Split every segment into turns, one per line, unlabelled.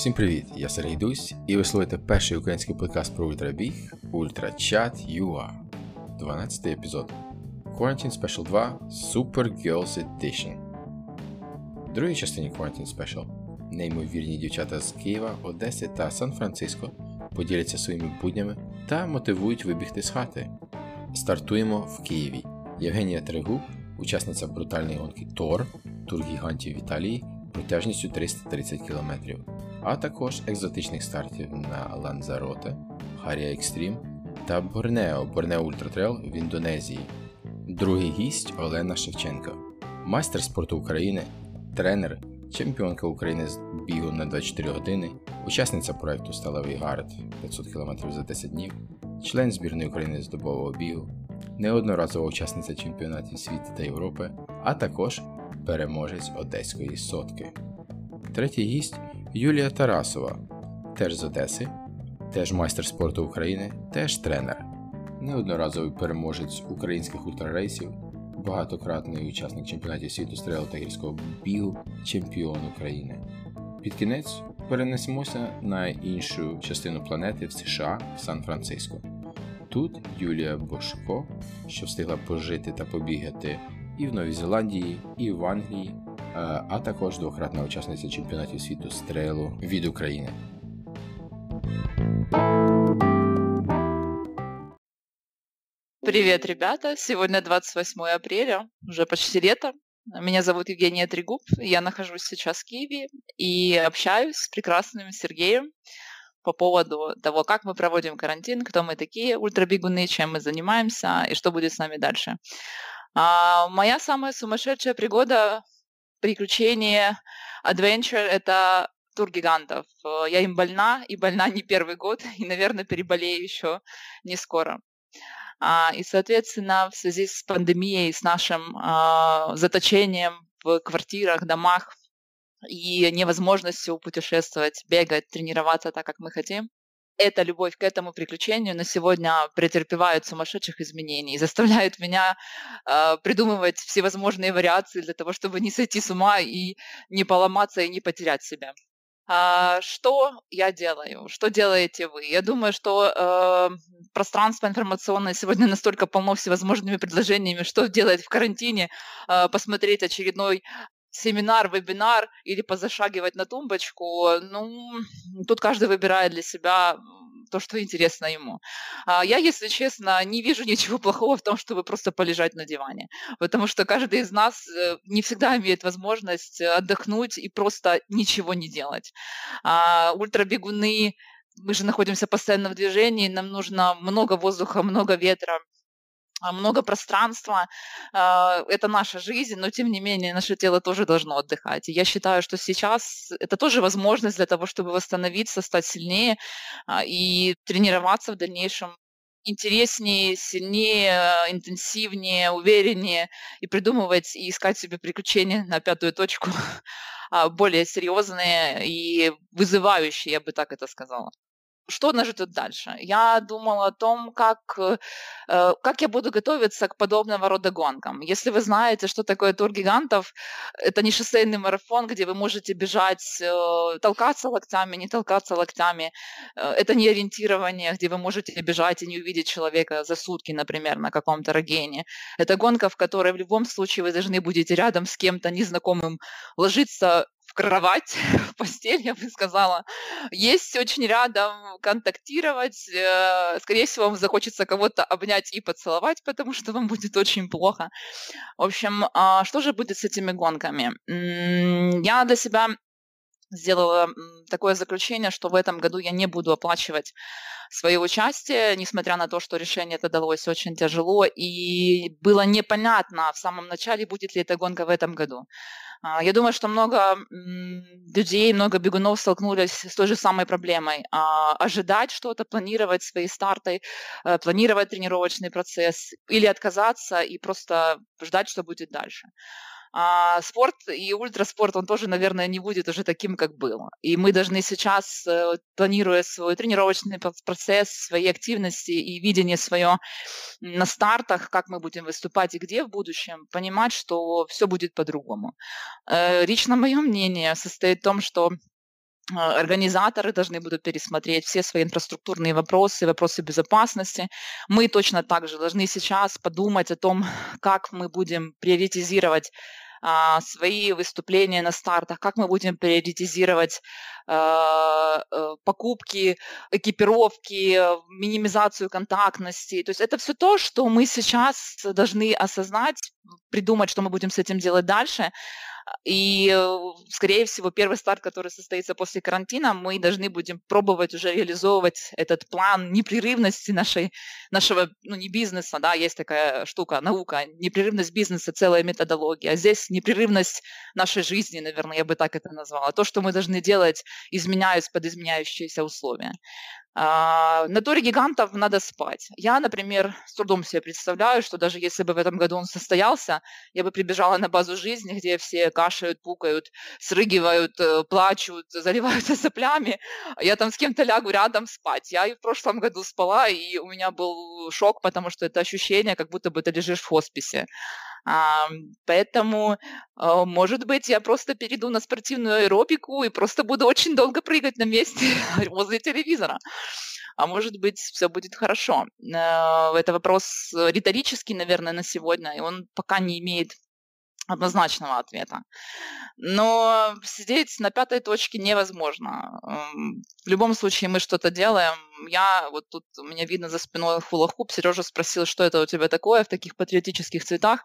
Всім привіт! Я Сергій Дусь, і ви слухаєте перший український подкаст про ультрабіг Ultrachat UA. 12 епізод. Quarantine Special 2 Super Girls Edition. В другій частині Quarantine Special неймовірні дівчата з Києва, Одеси та Сан-Франциско поділяться своїми буднями та мотивують вибігти з хати. Стартуємо в Києві. Євгенія Тригуб, учасниця брутальної гонки Тор, тур гігантів в Італії протяжністю 330 км, а також екзотичних стартів на Ланзароте, Haria Extreme та Борнео Borneo Ultra-Trail в Індонезії. Другий гість Олена Шевченко, майстер спорту України, тренер, чемпіонка України з бігу на 24 години, учасниця проекту Сталевий Гарт 500 км за 10 днів, член збірної України з добового бігу, неодноразова учасниця чемпіонатів світу та Європи, а також переможець Одеської сотки. Третій гість Юлія Тарасова, теж з Одеси, теж майстер спорту України, теж тренер, неодноразовий переможець українських ультрарейсів, багатократний учасник чемпіонатів світу стрілу та гірського бігу, чемпіон України. Під кінець перенесемося на іншу частину планети в США в Сан-Франциско. Тут Юлія Бошко, що встигла пожити та побігати і в Новій Зеландії, і в Англії, а також двократна учасниця чемпіонатів світу з трейлу від України.
Привет, ребята! Сегодня 28 апреля, уже почти лето. Меня зовут Евгения Трегуб, я нахожусь сейчас в Киеве и общаюсь с прекрасным Сергеем по поводу того, как мы проводим карантин, кто мы такие, ультрабегуны, чем мы занимаемся и что будет с нами дальше. А, моя самая сумасшедшая пригода, приключение, adventure – это тур гигантов. Я им больна, и больна не первый год, и, наверное, переболею еще не скоро. А, и, соответственно, в связи с пандемией, с нашим а, заточением в квартирах, домах и невозможностью путешествовать, бегать, тренироваться так, как мы хотим, эта любовь к этому приключению на сегодня претерпевает сумасшедших изменений и заставляет меня э, придумывать всевозможные вариации для того, чтобы не сойти с ума и не поломаться и не потерять себя. А, что я делаю? Что делаете вы? Я думаю, что э, пространство информационное сегодня настолько полно всевозможными предложениями, что делать в карантине, э, посмотреть очередной семинар, вебинар или позашагивать на тумбочку, ну, тут каждый выбирает для себя то, что интересно ему. А я, если честно, не вижу ничего плохого в том, чтобы просто полежать на диване, потому что каждый из нас э, не всегда имеет возможность отдохнуть и просто ничего не делать. А ультрабегуны, мы же находимся постоянно в движении, нам нужно много воздуха, много ветра, много пространства, а, это наша жизнь, но тем не менее наше тело тоже должно отдыхать. И я считаю, что сейчас это тоже возможность для того, чтобы восстановиться, стать сильнее а, и тренироваться в дальнейшем интереснее, сильнее, интенсивнее, увереннее и придумывать и искать себе приключения на пятую точку более серьезные и вызывающие, я бы так это сказала что нас ждет дальше? Я думала о том, как, э, как я буду готовиться к подобного рода гонкам. Если вы знаете, что такое тур гигантов, это не шоссейный марафон, где вы можете бежать, э, толкаться локтями, не толкаться локтями. Э, это не ориентирование, где вы можете бежать и не увидеть человека за сутки, например, на каком-то рогене. Это гонка, в которой в любом случае вы должны будете рядом с кем-то незнакомым ложиться в кровать, в постель, я бы сказала. Есть очень рядом контактировать. Э, скорее всего, вам захочется кого-то обнять и поцеловать, потому что вам будет очень плохо. В общем, а, что же будет с этими гонками? Я для себя сделала такое заключение, что в этом году я не буду оплачивать свое участие, несмотря на то, что решение это далось очень тяжело, и было непонятно в самом начале, будет ли эта гонка в этом году. А, я думаю, что много людей, много бегунов столкнулись с той же самой проблемой. А, ожидать что-то, планировать свои старты, э, планировать тренировочный процесс или отказаться и просто ждать, что будет дальше. А спорт и ультраспорт, он тоже, наверное, не будет уже таким, как был. И мы должны сейчас, э, планируя свой тренировочный процесс, свои активности и видение свое на стартах, как мы будем выступать и где в будущем, понимать, что все будет по-другому. Э, лично мое мнение состоит в том, что организаторы должны будут пересмотреть все свои инфраструктурные вопросы, вопросы безопасности. Мы точно так же должны сейчас подумать о том, как мы будем приоритизировать а, свои выступления на стартах, как мы будем приоритизировать а, э, покупки, экипировки, минимизацию контактности. То есть это все то, что мы сейчас должны осознать, придумать, что мы будем с этим делать дальше. И, э, скорее всего, первый старт, который состоится после карантина, мы должны будем пробовать уже реализовывать этот план непрерывности нашей, нашего, ну, не бизнеса, да, есть такая штука, наука, непрерывность бизнеса, целая методология. Здесь непрерывность нашей жизни, наверное, я бы так это назвала. То, что мы должны делать, изменяясь под изменяющиеся условия. А, на туре гигантов надо спать. Я, например, с трудом себе представляю, что даже если бы в этом году он состоялся, я бы прибежала на базу жизни, где все кашляют, пукают, срыгивают, э, плачут, заливаются соплями. Я там с кем-то лягу рядом спать. Я и в прошлом году спала, и у меня был шок, потому что это ощущение, как будто бы ты лежишь в хосписе. А, поэтому, а, может быть, я просто перейду на спортивную аэробику и просто буду очень долго прыгать на месте возле телевизора. А может быть, все будет хорошо. А, это вопрос риторический, наверное, на сегодня, и он пока не имеет однозначного ответа. Но сидеть на пятой точке невозможно. В любом случае мы что-то делаем. Я вот тут, у меня видно за спиной хула-хуп, Сережа спросил, что это у тебя такое в таких патриотических цветах.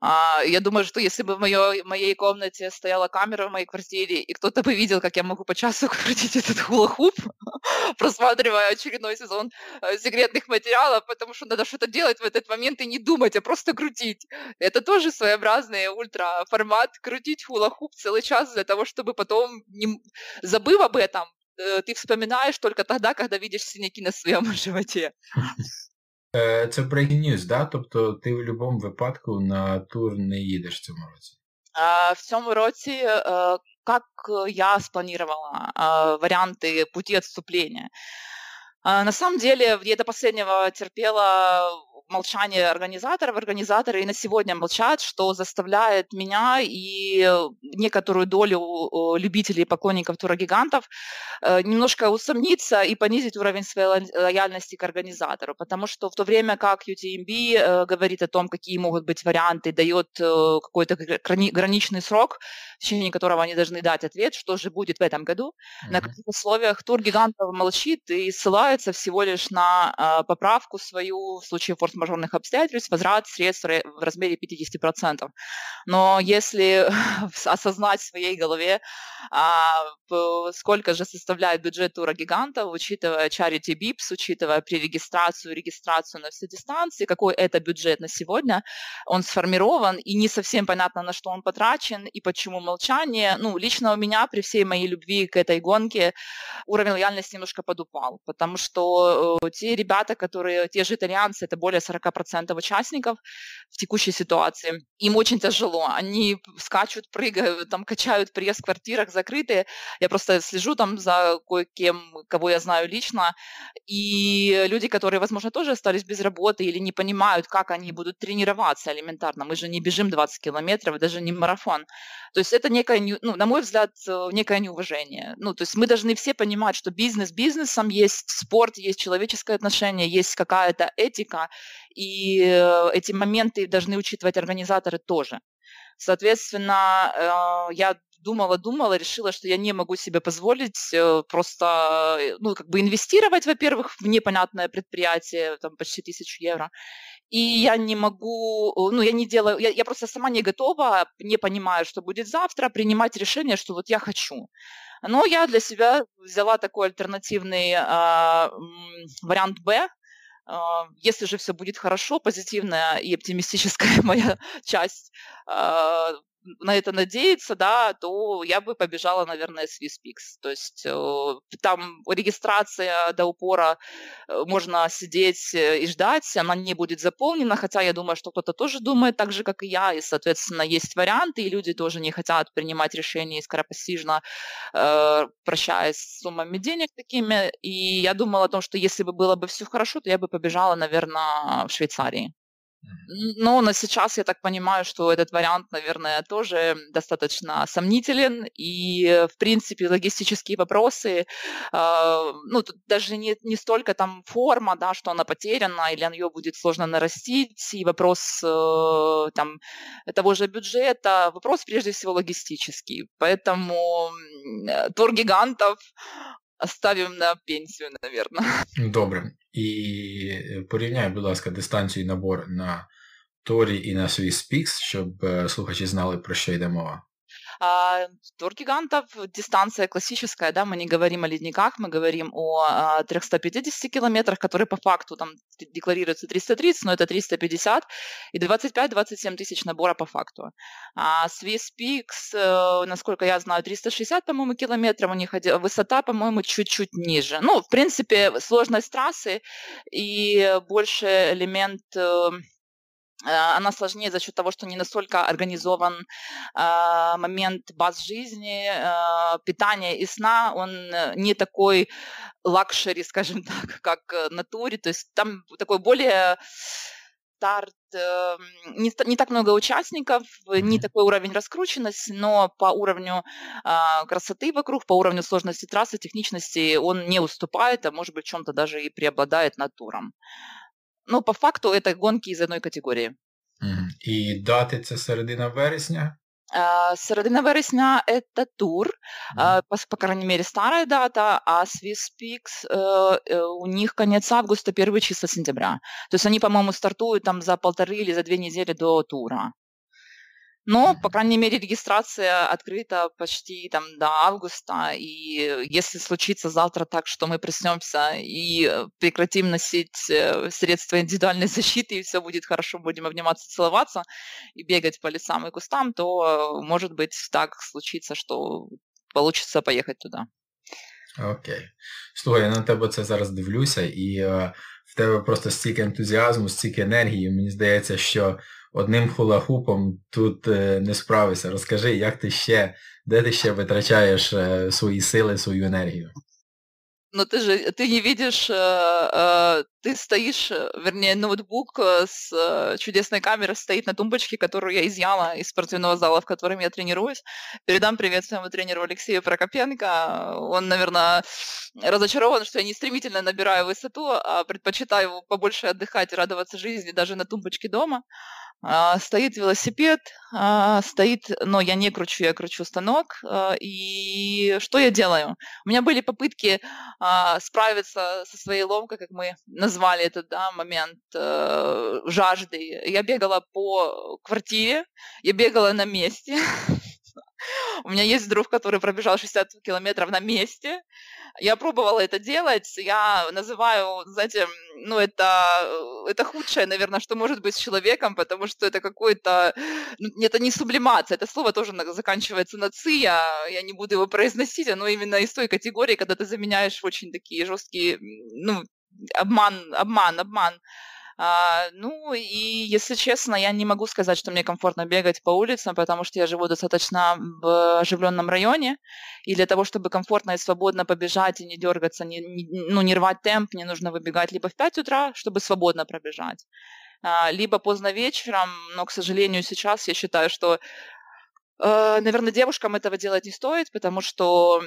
А, я думаю, что если бы в моей, моей комнате стояла камера в моей квартире, и кто-то бы видел, как я могу по часу крутить этот хула-хуп, просматривая очередной сезон э, секретных материалов, потому что надо что-то делать в этот момент и не думать, а просто крутить. Это тоже своеобразный ультра-формат, крутить хула-хуп целый час для того, чтобы потом, не... забыв об этом, ты вспоминаешь только тогда, когда видишь синяки на своем животе.
Це breaking news, да? Тобто ти в будь-якому випадку на тур не їдеш в цьому році?
В цьому році, як я спланировала варианты пути отступления. На самом деле, я до последнего терпела молчание организаторов. Организаторы и на сегодня молчат, что заставляет меня и некоторую долю любителей и поклонников турогигантов э, немножко усомниться и понизить уровень своей лояльности к организатору. Потому что в то время как UTMB э, говорит о том, какие могут быть варианты, дает э, какой-то граничный срок, в течение которого они должны дать ответ, что же будет в этом году, mm-hmm. на каких условиях тур гигантов молчит и ссылается всего лишь на поправку свою в случае форс мажорных обстоятельств возврат средств в размере 50%. Но если осознать в своей голове, а, сколько же составляет бюджет тура гигантов, учитывая charity BIPs, учитывая пререгистрацию, регистрацию на все дистанции, какой это бюджет на сегодня, он сформирован, и не совсем понятно, на что он потрачен и почему молчание. Ну, лично у меня при всей моей любви к этой гонке уровень лояльности немножко подупал, потому что э, те ребята, которые, те же итальянцы, это более 40% участников в текущей ситуации. Им очень тяжело. Они скачут, прыгают, там качают пресс в квартирах закрытые. Я просто слежу там за кое-кем, кого я знаю лично. И люди, которые, возможно, тоже остались без работы или не понимают, как они будут тренироваться элементарно. Мы же не бежим 20 километров, даже не марафон. То есть это некое, ну, на мой взгляд, э, некое неуважение. Ну, то есть мы должны все понимать, что бизнес бизнесом есть спорт, есть человеческое отношение, есть какая-то этика, и э, эти моменты должны учитывать организаторы тоже. Соответственно, э, я думала, думала, решила, что я не могу себе позволить просто, ну, как бы инвестировать, во-первых, в непонятное предприятие, там, почти тысячу евро, и я не могу, ну, я не делаю, я, я просто сама не готова, не понимаю, что будет завтра, принимать решение, что вот я хочу. Но я для себя взяла такой альтернативный э, вариант Б, если же все будет хорошо, позитивная и оптимистическая моя часть на это надеяться, да, то я бы побежала, наверное, с Виспикс. То есть э, там регистрация до упора, э, можно сидеть э, и ждать, она не будет заполнена, хотя я думаю, что кто-то тоже думает так же, как и я, и, соответственно, есть варианты, и люди тоже не хотят принимать решения скоропостижно, прощаясь с суммами денег такими. И я думала о том, что если бы было бы все хорошо, то я бы побежала, наверное, в Швейцарии. Ну, на сейчас я так понимаю, что этот вариант, наверное, тоже достаточно сомнителен. И, в принципе, логистические вопросы, э, ну, тут даже не, не столько там форма, да, что она потеряна, или ее будет сложно нарастить, и вопрос э, там того же бюджета, вопрос прежде всего логистический. Поэтому э, тур гигантов оставим на пенсію, наверное.
Добре. І порівняй, будь ласка, дистанцію і набор на Торі і на свій Speaks, щоб слухачі знали, про що йде мова.
А, тур гигантов, дистанция классическая, да, мы не говорим о ледниках, мы говорим о а, 350 километрах, которые по факту там декларируются 330, но это 350, и 25-27 тысяч набора по факту. А Swiss Peaks, э, насколько я знаю, 360, по-моему, километров у них, высота, по-моему, чуть-чуть ниже. Ну, в принципе, сложность трассы и больше элемент Э, она сложнее за счет того, что не настолько организован э, момент баз жизни, э, питания и сна, он э, не такой лакшери, скажем так, как на туре, то есть там такой более старт, э, не, не так много участников, не такой уровень раскрученности, но по уровню э, красоты вокруг, по уровню сложности трассы, техничности он не уступает, а может быть в чем-то даже и преобладает над туром. Ну, по факту, это гонки из одной категории.
І дати це середина вересня?
Середина вересня – это тур, по, по крайней мере, старая дата, а Swiss Peaks э, э, у них конец августа, первые числа сентября. То есть они, по-моему, стартуют там за полторы или за две недели до тура. Но, по крайней мере, регистрация открыта почти там до августа, и если случится завтра так, что мы проснемся и прекратим носить э, средства индивидуальной защиты, и все будет хорошо, будем обниматься, целоваться и бегать по лесам и кустам, то, может быть, так случится, что получится поехать туда.
Окей. Слухай, я на тебе це зараз дивлюся, і е, в тебе просто стільки ентузіазму, стільки енергії. Мені здається, що одним хула-хупом тут е, не справишся. Розкажи, як ти ще, де ти ще витрачаєш е, свої сили, свою енергію?
но ты же ты не видишь, э, э, ты стоишь, э, вернее, ноутбук с чудесной камерой стоит на тумбочке, которую я изъяла из спортивного зала, в котором я тренируюсь. Передам привет своему тренеру Алексею Прокопенко. Он, наверное, разочарован, что я не стремительно набираю высоту, а предпочитаю побольше отдыхать и радоваться жизни даже на тумбочке дома. А, стоит велосипед, а, стоит, но я не кручу, я кручу станок. А, и что я делаю? У меня были попытки справиться со своей ломкой, как мы назвали этот да, момент э, жажды. Я бегала по квартире, я бегала на месте. У меня есть друг, который пробежал 60 километров на месте. Я пробовала это делать. Я называю, знаете, ну, это, это худшее, наверное, что может быть с человеком, потому что это какой-то... Ну, это не сублимация, это слово тоже заканчивается на «ци», я, я не буду его произносить, оно именно из той категории, когда ты заменяешь очень такие жесткие, ну, обман, обман, обман а, ну и, если честно, я не могу сказать, что мне комфортно бегать по улицам, потому что я живу достаточно в оживленном районе, и для того, чтобы комфортно и свободно побежать и не дергаться, не, не, ну, не рвать темп, мне нужно выбегать либо в 5 утра, чтобы свободно пробежать, а, либо поздно вечером, но, к сожалению, сейчас я считаю, что Э, наверное, девушкам этого делать не стоит, потому что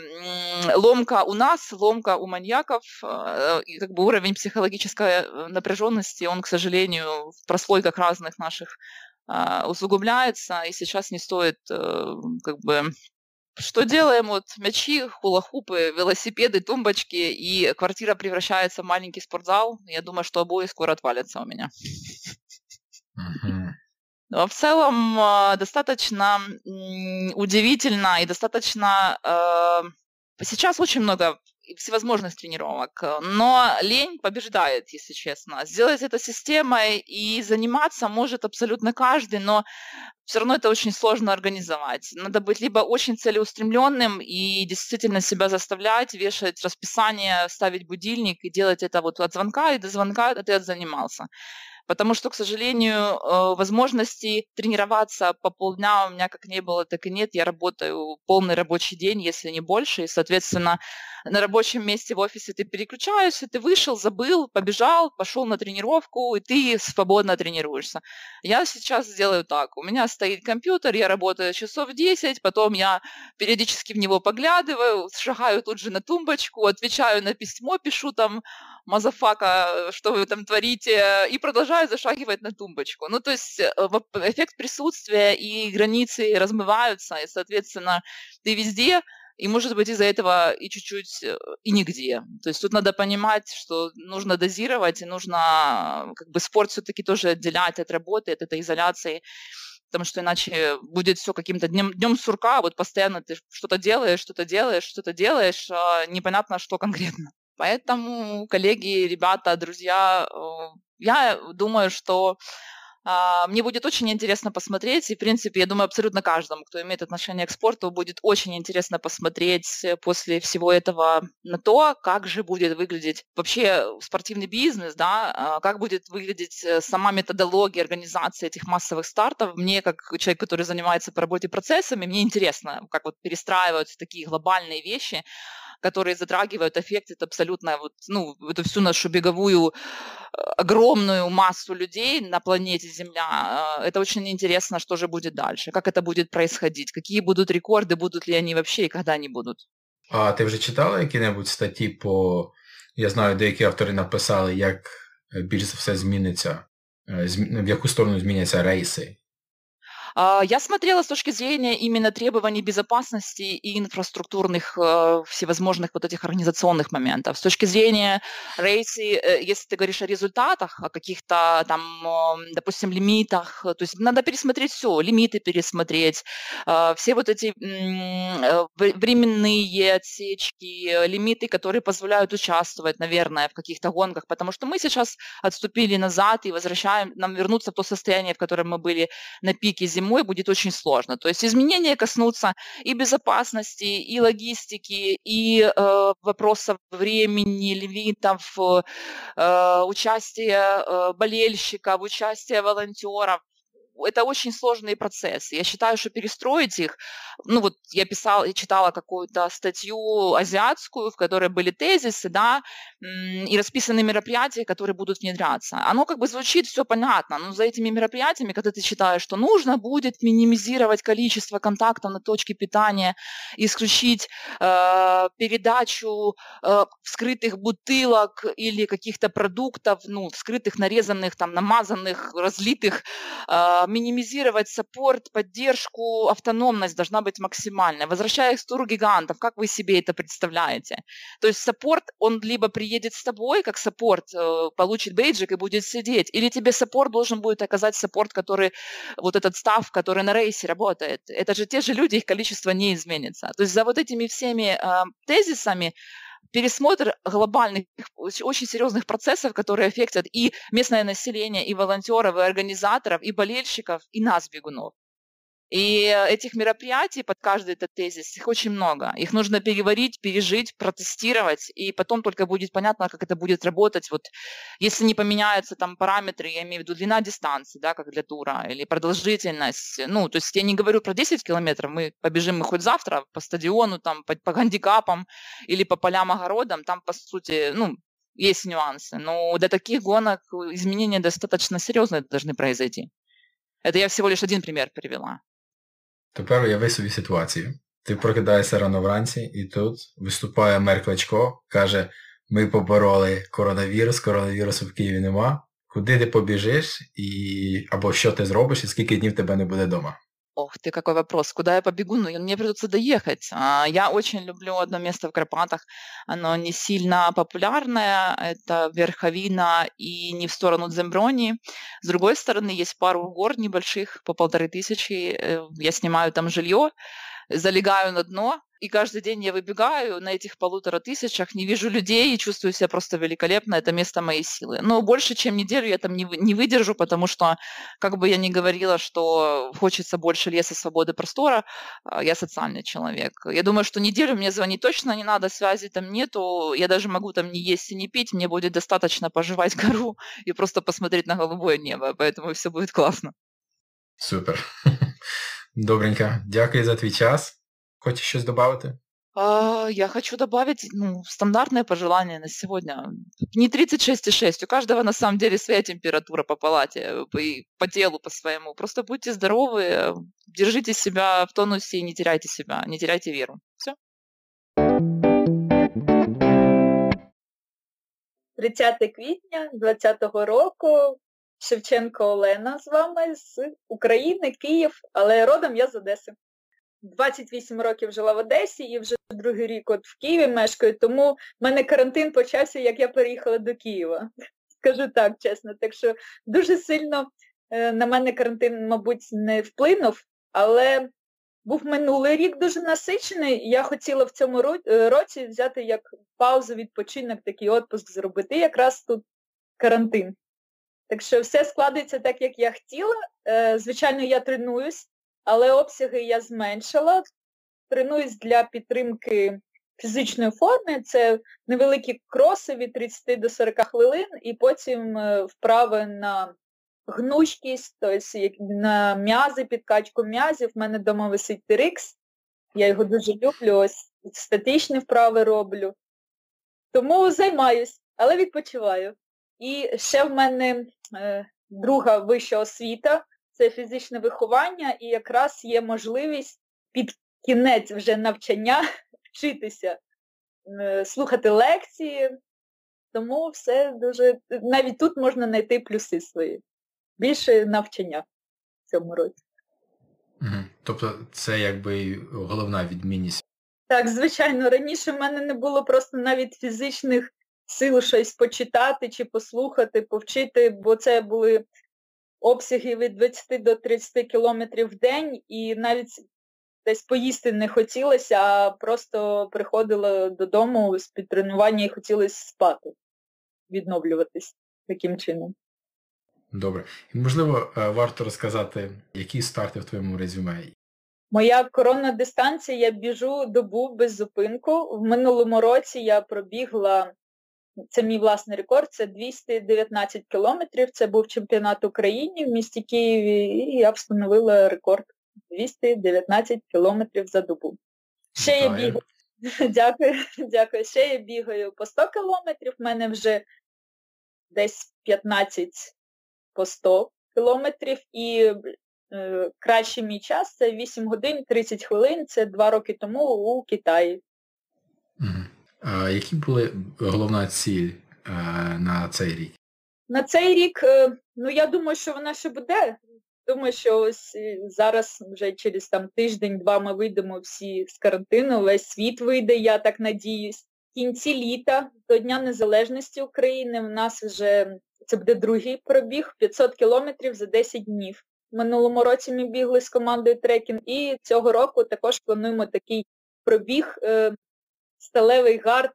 ломка у нас, ломка у маньяков, э, и как бы уровень психологической э, напряженности, он, к сожалению, в прослойках разных наших усугубляется, и сейчас не стоит как бы что делаем? Вот мячи, хулахупы, велосипеды, тумбочки, и квартира превращается в маленький спортзал. Я думаю, что обои скоро отвалятся у меня. В целом а, достаточно удивительно и достаточно... Э, сейчас очень много всевозможных тренировок, но лень побеждает, если честно. Сделать это системой и заниматься может абсолютно каждый, но все равно это очень сложно организовать. Надо быть либо очень целеустремленным и действительно себя заставлять, вешать расписание, ставить будильник и делать это вот от звонка и до звонка ты занимался. Потому что, к сожалению, э, возможности тренироваться по полдня у меня как не было, так и нет. Я работаю полный рабочий день, если не больше. И, соответственно, на рабочем месте в офисе ты переключаешься, ты вышел, забыл, побежал, пошел на тренировку, и ты свободно тренируешься. Я сейчас сделаю так. У меня стоит компьютер, я работаю часов 10, потом я периодически в него поглядываю, шагаю тут же на тумбочку, отвечаю на письмо, пишу там мазафака, что вы там творите, и продолжаю зашагивать на тумбочку. Ну, то есть э, эффект присутствия и границы размываются, и, соответственно, ты везде, и, может быть, из-за этого и чуть-чуть э, и нигде. То есть тут надо понимать, что нужно дозировать, и нужно как бы спорт все-таки тоже отделять от работы, от этой изоляции, потому что иначе будет все каким-то днем, днем сурка, вот постоянно ты что-то делаешь, что-то делаешь, что-то делаешь, а непонятно, что конкретно. Поэтому, коллеги, ребята, друзья, э, я думаю, что а, мне будет очень интересно посмотреть, и, в принципе, я думаю, абсолютно каждому, кто имеет отношение к спорту, будет очень интересно посмотреть после всего этого на то, как же будет выглядеть вообще спортивный бизнес, да, а, как будет выглядеть э, сама методология организации этих массовых стартов. Мне, как человек, который занимается по работе процессами, мне интересно, как вот перестраивают такие глобальные вещи, которые затрагивают, аффектят абсолютно вот, ну, эту всю нашу беговую э, огромную массу людей на планете Земля. Э, это очень интересно, что же будет дальше, как это будет происходить, какие будут рекорды, будут ли они вообще и когда они будут.
А ти вже читала які-небудь статті по. Я знаю, деякі автори написали, як більш за все зміниться, в яку сторону зміняться рейси
а, я смотрела с точки зрения именно требований безопасности и инфраструктурных э, всевозможных вот этих организационных моментов. С точки зрения рейсы, э, если ты говоришь о результатах, о каких-то там, допустим, лимитах, то есть надо пересмотреть все, лимиты пересмотреть, а, все вот эти э, временные отсечки, лимиты, которые позволяют участвовать, наверное, в каких-то гонках, потому что мы сейчас отступили назад и возвращаем, нам вернуться в то состояние, в котором мы были на пике зимы, зимой будет очень сложно. То есть изменения коснутся и безопасности, и логистики, и э, вопросов времени, лимитов, э, участия э, болельщиков, участия волонтеров это очень сложные процессы. Я считаю, что перестроить их, ну вот я писала, я читала какую-то статью азиатскую, в которой были тезисы, да, и расписаны мероприятия, которые будут внедряться. Оно как бы звучит все понятно, но за этими мероприятиями, когда ты читаешь, что нужно будет минимизировать количество контактов на точке питания, исключить э, передачу э, вскрытых бутылок или каких-то продуктов, ну, вскрытых, нарезанных, там, намазанных, разлитых, э, минимизировать саппорт, поддержку, автономность должна быть максимальная. Возвращаясь к туру гигантов, как вы себе это представляете? То есть саппорт, он либо приедет с тобой, как саппорт, э, получит бейджик и будет сидеть, или тебе саппорт должен будет оказать саппорт, который, вот этот став, который на рейсе работает. Это же те же люди, их количество не изменится. То есть за вот этими всеми э, тезисами пересмотр глобальных, очень серьезных процессов, которые аффектят и местное население, и волонтеров, и организаторов, и болельщиков, и нас, бегунов. И этих мероприятий под каждый этот тезис, их очень много. Их нужно переварить, пережить, протестировать, и потом только будет понятно, как это будет работать. Вот если не поменяются там параметры, я имею в виду длина дистанции, да, как для тура, или продолжительность. Ну, то есть я не говорю про 10 километров, мы побежим мы хоть завтра по стадиону, там, по, по гандикапам или по полям огородам, там, по сути, ну, есть нюансы. Но до таких гонок изменения достаточно серьезные должны произойти. Это я всего лишь один пример привела.
Тепер уяви собі ситуацію. Ти прокидаєшся рано вранці і тут виступає мер Кличко, каже, ми побороли коронавірус, коронавірусу в Києві нема. Куди ти побіжиш і або що ти зробиш, і скільки днів тебе не буде вдома?
Ох ты, какой вопрос. Куда я побегу? Ну, мне придется доехать. А, я очень люблю одно место в Карпатах. Оно не сильно популярное. Это Верховина и не в сторону Дземброни. С другой стороны, есть пару гор небольших, по полторы тысячи. Э, я снимаю там жилье, залегаю на дно и каждый день я выбегаю на этих полутора тысячах, не вижу людей и чувствую себя просто великолепно. Это место моей силы. Но больше, чем неделю я там не, не выдержу, потому что, как бы я ни говорила, что хочется больше леса, свободы, простора, а, я социальный человек. Я думаю, что неделю мне звонить точно не надо, связи там нету. Я даже могу там не есть и не пить. Мне будет достаточно пожевать гору и просто посмотреть на голубое небо. Поэтому все будет классно.
Супер. Добренько. Дякую за твій час. Хочешь щось добавити?
А, я хочу добавить ну, стандартное пожелание на сегодня. Не 36,6. У каждого на самом деле своя температура по палате, по, по телу, по своему. Просто будьте здоровы, держите себя в тонусе и не теряйте себя, не теряйте веру. Все.
30 квітня 2020 року Шевченко Олена з вами з України, Київ, але родом я з Одеси. 28 років жила в Одесі і вже другий рік от в Києві мешкаю, тому в мене карантин почався, як я переїхала до Києва. Скажу так, чесно. Так що дуже сильно е, на мене карантин, мабуть, не вплинув, але був минулий рік дуже насичений. Я хотіла в цьому е, році взяти як паузу, відпочинок, такий відпуск зробити. Якраз тут карантин. Так що все складається так, як я хотіла. Е, звичайно, я тренуюсь але обсяги я зменшила. Тренуюсь для підтримки фізичної форми. Це невеликі кроси від 30 до 40 хвилин, і потім е, вправи на гнучкість, тобто на м'язи, підкачку м'язів. У мене вдома висить TRX, я його дуже люблю, ось статичні вправи роблю. Тому займаюсь, але відпочиваю. І ще в мене е, друга вища освіта це фізичне виховання, і якраз є можливість під кінець вже навчання вчитися, е, слухати лекції. Тому все дуже, навіть тут можна знайти плюси свої. Більше навчання в цьому році.
Тобто це якби головна відмінність.
Так, звичайно, раніше в мене не було просто навіть фізичних сил щось почитати чи послухати, повчити, бо це були обсяги від 20 до 30 кілометрів в день, і навіть десь поїсти не хотілося, а просто приходила додому з під тренування і хотілося спати, відновлюватись таким чином.
Добре. І, можливо, е, варто розказати, які старти в твоєму резюме?
Моя коронна дистанція, я біжу добу без зупинку. В минулому році я пробігла це мій власний рекорд, це 219 кілометрів. Це був чемпіонат України в місті Києві, і я встановила рекорд 219 кілометрів за добу. Ще я бігаю. Дякую, дякую. Ще я бігаю по 100 кілометрів, в мене вже десь 15 по 100 кілометрів. І е, кращий мій час це 8 годин 30 хвилин, це 2 роки тому у Китаї.
Які були головна ціль е, на цей рік?
На цей рік, е, ну я думаю, що вона ще буде. Думаю, що ось е, зараз вже через там тиждень-два ми вийдемо всі з карантину, весь світ вийде, я так надіюсь. В кінці літа, до Дня Незалежності України, в нас вже це буде другий пробіг, 500 кілометрів за 10 днів. Минулому році ми бігли з командою трекінг і цього року також плануємо такий пробіг сталевий гард,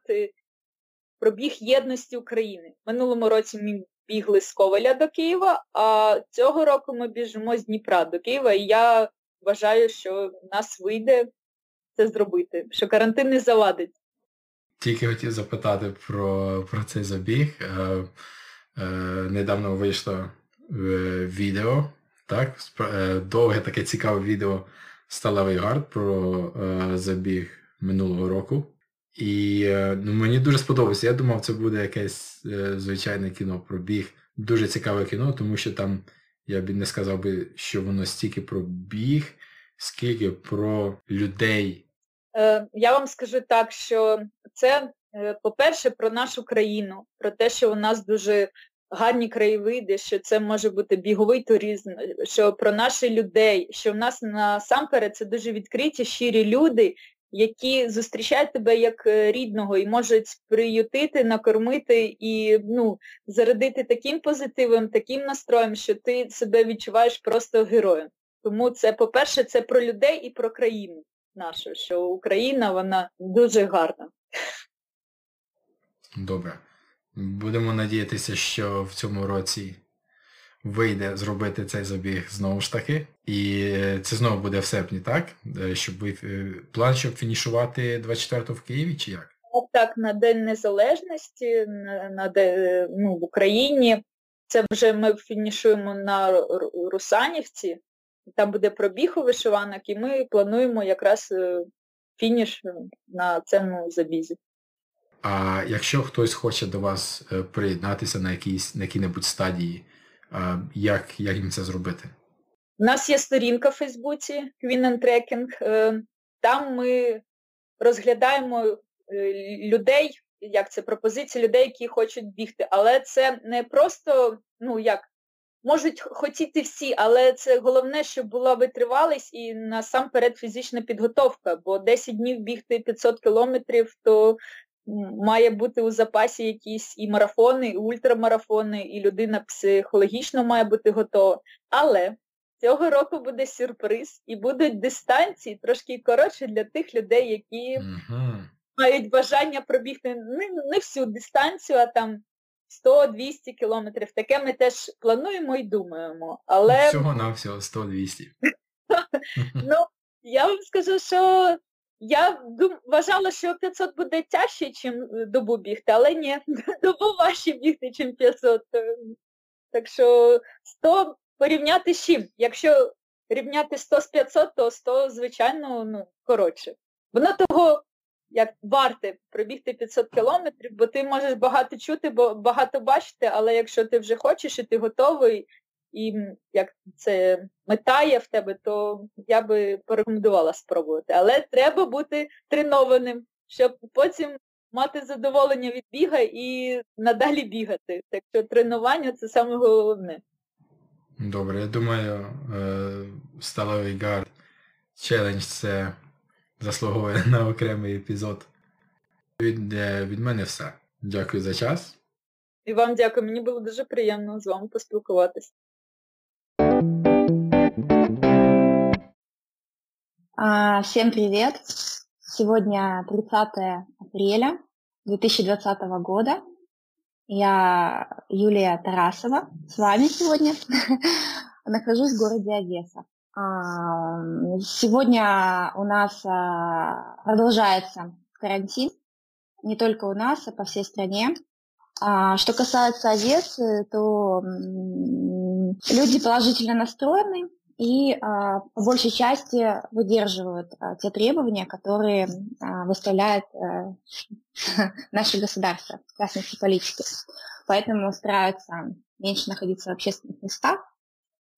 пробіг єдності України. Минулому році ми бігли з Коваля до Києва, а цього року ми біжимо з Дніпра до Києва, і я вважаю, що в нас вийде це зробити, що карантин не завадить.
Тільки хотів запитати про про цей забіг. Е, е, Недавно вийшло е, відео, так? Е, довге таке цікаве відео Сталевий гард про е, забіг минулого року. І е, ну, мені дуже сподобалося. Я думав, це буде якесь е, звичайне кіно про біг. Дуже цікаве кіно, тому що там я б не сказав би, що воно стільки про біг, скільки про людей.
Е, я вам скажу так, що це, по-перше, про нашу країну, про те, що у нас дуже гарні краєвиди, що це може бути біговий туризм, що про наших людей, що в нас насамперед це дуже відкриті, щирі люди, які зустрічають тебе як е, рідного і можуть приютити, накормити і ну, зарядити таким позитивом, таким настроєм, що ти себе відчуваєш просто героєм. Тому це, по-перше, це про людей і про країну. нашу, що Україна вона дуже гарна.
Добре. Будемо надіятися, що в цьому році вийде зробити цей забіг знову ж таки. І це знову буде в серпні, так? Е, щоб ви е, план, щоб фінішувати 24-го в Києві чи як?
Так, на День Незалежності на, на ну, в Україні. Це вже ми фінішуємо на Русанівці, там буде пробіг у вишиванок, і ми плануємо якраз е, фініш на цьому забізі.
А якщо хтось хоче до вас приєднатися на якійсь на якій-небудь стадії, як як їм це зробити?
У нас є сторінка в Фейсбуці Queen and Tracking. Е, там ми розглядаємо е, людей, як це пропозиції людей, які хочуть бігти. Але це не просто, ну як, можуть хотіти всі, але це головне, щоб була витривалість і насамперед фізична підготовка, бо 10 днів бігти 500 кілометрів, то має бути у запасі якісь і марафони, і ультрамарафони, і людина психологічно має бути готова. Але цього року буде сюрприз і будуть дистанції трошки коротші для тих людей, які uh-huh. мають бажання пробігти не, не всю дистанцію, а там 100-200 кілометрів. Таке ми теж плануємо і думаємо. Але...
Всього на всього 100-200.
Ну, я вам скажу, що я дум... вважала, що 500 буде тяжче, ніж е, добу бігти, але ні, добу важче бігти, ніж 500. Так що 100 порівняти з чим? Якщо рівняти 100 з 500, то 100, звичайно, ну, коротше. Воно того, як варте пробігти 500 кілометрів, бо ти можеш багато чути, бо багато бачити, але якщо ти вже хочеш і ти готовий, і як це мета є в тебе, то я би порекомендувала спробувати. Але треба бути тренованим, щоб потім мати задоволення від біга і надалі бігати. Так що тренування це саме головне.
Добре, я думаю, е, сталевий гард челендж це заслуговує на окремий епізод. Від, е, від мене все. Дякую за час.
І вам дякую. Мені було дуже приємно з вами поспілкуватися.
Всем привет! Сегодня 30 апреля 2020 года. Я Юлия Тарасова с вами сегодня. Нахожусь в городе Одесса. А, сегодня у нас а, продолжается карантин. Не только у нас, а по всей стране. Что касается Одессы, то люди положительно настроены и а, по большей части выдерживают а, те требования, которые а, выставляет а, наше государство в частности политики. Поэтому стараются меньше находиться в общественных местах,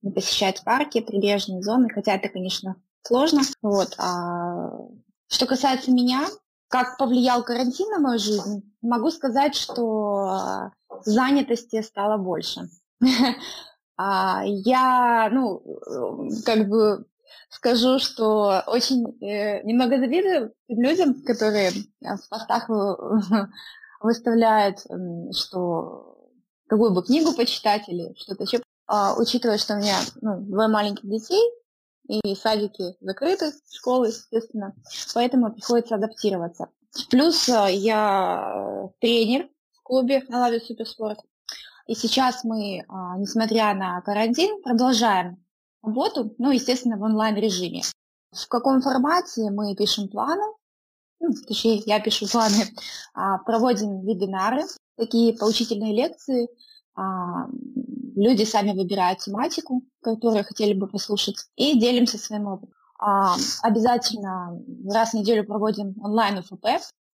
не посещать парки, прибрежные зоны, хотя это, конечно, сложно. Вот. А, что касается меня, как повлиял карантин на мою жизнь, могу сказать, что занятости стало больше. А, я, ну, как бы скажу, что очень э, немного завидую людям, которые в постах выставляют, что какую бы книгу почитать или что-то еще. А, учитывая, что у меня ну, двое маленьких детей, и садики закрыты, школы, естественно, поэтому приходится адаптироваться. Плюс э, я тренер в клубе на Лаве Суперспорт. И сейчас мы, а, несмотря на карантин, продолжаем работу, ну, естественно, в онлайн-режиме. В каком формате мы пишем планы, ну, точнее, я пишу планы, а, проводим вебинары, такие поучительные лекции, а, люди сами выбирают тематику, которую хотели бы послушать, и делимся своим опытом. Обязательно раз в неделю проводим онлайн УФП,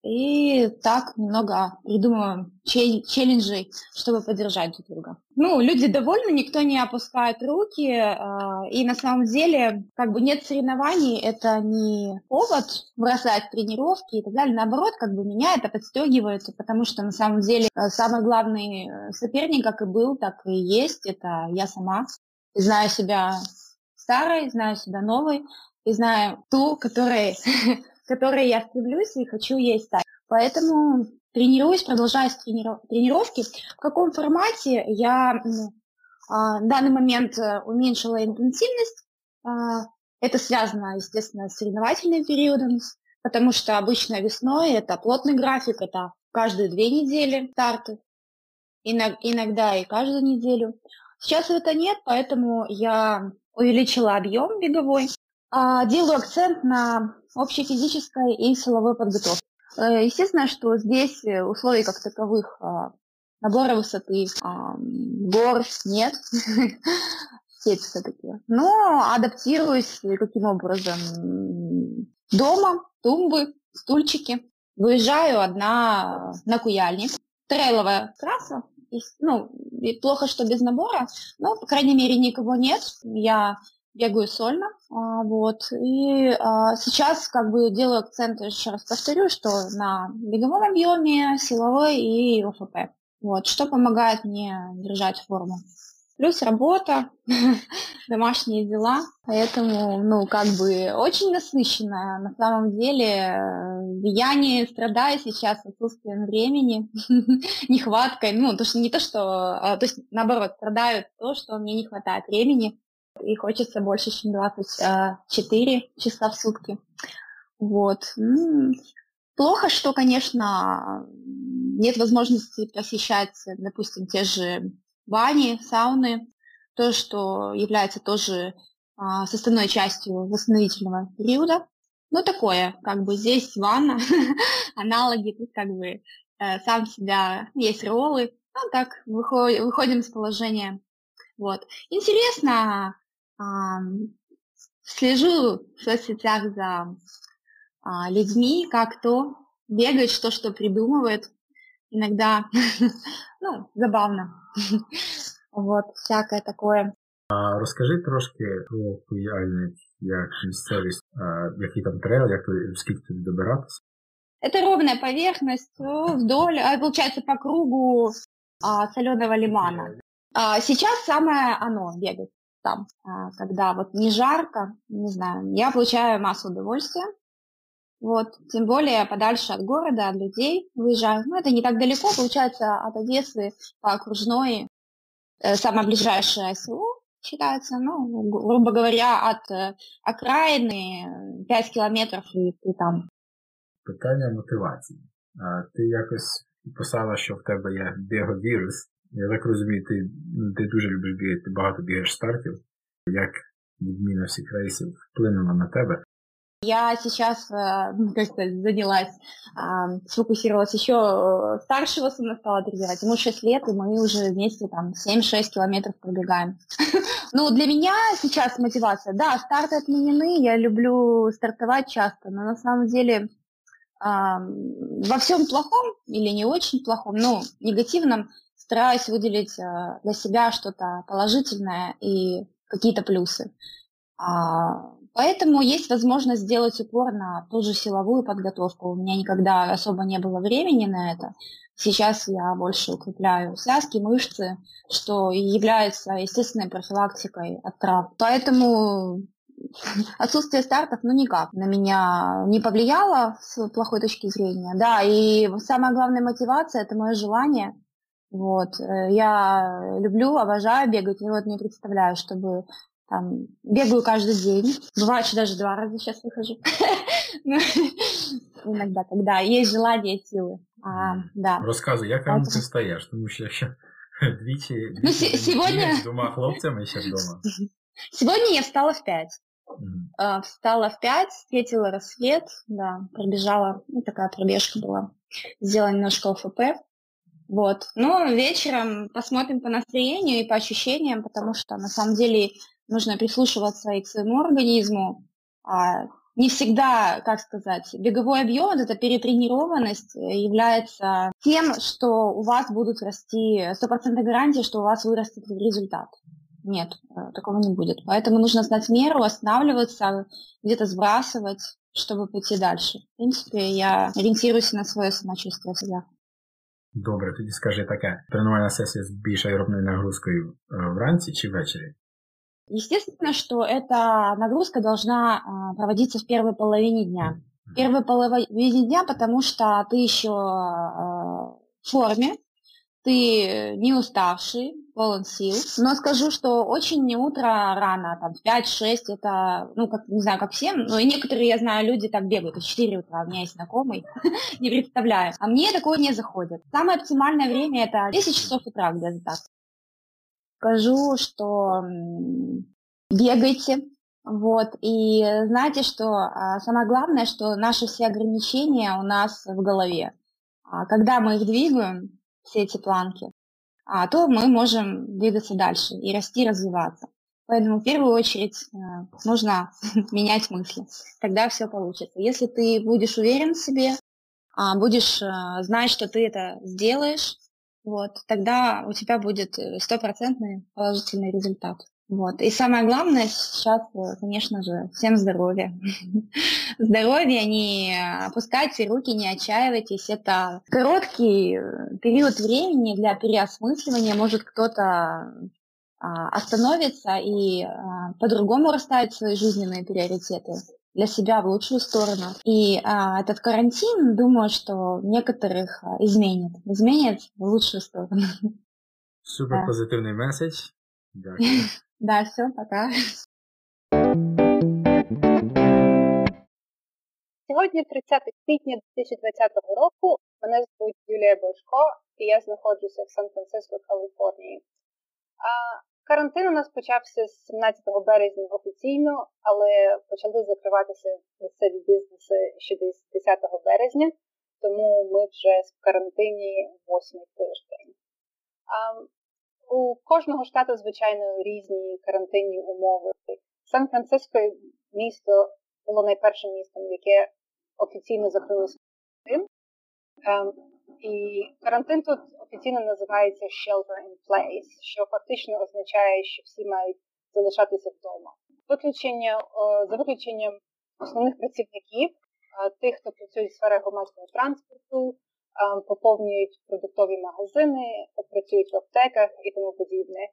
и так немного придумываем челленджей, чтобы поддержать друг друга. Ну, люди довольны, никто не опускает руки, э, и на самом деле, как бы нет соревнований, это не повод бросать тренировки и так далее. Наоборот, как бы меня это подстегивает, потому что на самом деле э, самый главный э, соперник, как и был, так и есть, это я сама. Знаю себя старой, знаю себя новой, и знаю ту, которая которой я стремлюсь и хочу ей стать. Поэтому тренируюсь, продолжаю тренировки. В каком формате я ну, а, в данный момент э, уменьшила интенсивность. А, Это связано, естественно, с соревновательным периодом, потому что обычно весной это плотный график, это каждые две недели старты, иногда и каждую неделю. Сейчас это нет, поэтому я увеличила объем беговой, а, делаю акцент на общей физической и силовой подготовке. Э, естественно, что здесь э, условий как таковых а, набора высоты гор нет, степь все-таки. Но адаптируюсь каким образом? Дома, тумбы, стульчики. Выезжаю одна на Куяльник. Трейловая трасса. Ну, плохо, что без набора, но, по крайней мере, никого нет. Я бегаю сольно, а, вот, и а, сейчас как бы делаю акцент, еще раз повторю, что на беговом объеме, силовой и ОФП, вот, что помогает мне держать форму. Плюс работа, домашние дела, поэтому, ну, как бы очень насыщенная. На самом деле, я не страдаю сейчас отсутствием времени, нехваткой, ну, то, что не то, что, а, то есть, наоборот, страдаю то, что мне не хватает времени, и хочется больше, чем 24 часа в сутки. Вот. Плохо, что, конечно, нет возможности посещать, допустим, те же бани, сауны, то, что является тоже а, составной частью восстановительного периода. Ну, такое, как бы здесь ванна, аналоги, тут как бы э, сам себя, есть роллы, ну, так, выходим, выходим из положения. Вот. Интересно, слежу в соцсетях за а, людьми, как кто бегает, что что придумывает. Иногда, ну, забавно. Вот, всякое такое.
А розкажи трошки про куяльність, як місцевість, який там трейл, як скільки туди добиратися?
Это ровная поверхность вдоль, а, получается, по кругу а, соленого лимана. А, сейчас самое оно бегать там, а, когда вот не жарко, не знаю, я получаю массу удовольствия. Вот, тем более подальше от города, от людей выезжаю. Ну, это не так далеко, получается, от Одессы по окружной, э, самое ближайшее село считается, ну, грубо говоря, от э, окраїни 5 кілометрів і ти там.
Питання мотивації. А, Ти якось писала, що в тебе є біговірус. Я так розумію, ти, ти дуже любиш бігати, багато бігаєш стартів. Як відміна всіх рейсів вплинула на тебе?
Я сейчас, ну, как сказать, занялась, сфокусировалась еще э, старшего сына стала тренировать. Ему 6 лет, и мы уже вместе там 7-6 километров пробегаем. Ну, для меня сейчас мотивация. Да, старты отменены, я люблю стартовать часто, но на самом деле во всем плохом или не очень плохом, ну, негативном стараюсь выделить э, для себя что-то положительное и какие-то плюсы. А, поэтому есть возможность сделать упор на ту же силовую подготовку. У меня никогда особо не было времени на это. Сейчас я больше укрепляю связки, мышцы, что является естественной профилактикой от травм. Поэтому отсутствие стартов, ну никак, на меня не повлияло с плохой точки зрения. Да, и самая главная мотивация – это мое желание вот. Э, я люблю, обожаю бегать, и вот не представляю, чтобы там, бегаю каждый день. Бывает, что даже два раза сейчас выхожу. Ну, иногда, когда есть желание, силы. А, да.
Розказуй, як рано ти встаєш, тому що якщо двічі, двічі
ну, сегодня...
з двома хлопцями ще вдома.
Сегодня я встала в пять. Mm-hmm. Встала в пять, встретила рассвет, да, пробежала, ну, такая пробежка была. Сделала немножко ОФП, вот. Но вечером посмотрим по настроению и по ощущениям, потому что на самом деле нужно прислушиваться и к своему организму. А не всегда, как сказать, беговой объем, вот эта перетренированность является тем, что у вас будут расти, стопроцентной гарантии, что у вас вырастет результат. Нет, э, такого не будет. Поэтому нужно знать меру, останавливаться, где-то сбрасывать, чтобы пойти дальше. В принципе, я ориентируюсь на свое самочувствие всегда.
Добре, тоді скажи таке. Тренувальна сесія з більшою робною нагрузкою вранці чи ввечері?
Естественно, что эта нагрузка должна проводиться в первой половине дня. В первой половине дня, потому что ты еще в форме, ты не уставший, полон сил. Но скажу, что очень не утро рано, там, в 5-6, это, ну, как, не знаю, как всем, но и некоторые, я знаю, люди так бегают, в 4 утра, у меня есть знакомый, не представляю. А мне такое не заходит. Самое оптимальное время это 10 часов утра где-то так. Скажу, что бегайте, вот, и знаете, что а, самое главное, что наши все ограничения у нас в голове. А когда мы их двигаем, все эти планки, а, то мы можем двигаться дальше и расти, развиваться. Поэтому в первую очередь э, нужно менять мысли. Тогда все получится. Если ты будешь уверен в себе, а, будешь э, знать, что ты это сделаешь, вот, тогда у тебя будет э, стопроцентный положительный результат. Вот. И самое главное сейчас, э, конечно же, всем здоровья. Здоровье, не опускайте руки, не отчаивайтесь. Это короткий э, период времени для переосмысливания. Может, кто-то а, остановится и а, по-другому расставить свои жизненные приоритеты для себя в лучшую сторону. И а, этот карантин, думаю, что некоторых а, изменит. Изменит в лучшую сторону.
Супер позитивный месседж. Дякую.
Да, все, пока.
Сьогодні 30 квітня 2020 року. Мене звуть Юлія Бошко, і я знаходжуся в Сан-Франциско, Каліфорнії. А Карантин у нас почався з 17 березня офіційно, але почали закриватися місцеві бізнеси ще десь 10 березня, тому ми вже в карантині 8 тиждень. У кожного штату, звичайно, різні карантинні умови. Сан-Франциско місто було найпершим містом, яке офіційно закрилося карантин. Ем, і карантин тут офіційно називається shelter in place, що фактично означає, що всі мають залишатися вдома. Виключення за виключенням основних працівників, тих, хто працює в сфері громадського транспорту, поповнюють продуктові магазини, працюють в аптеках і тому подібне.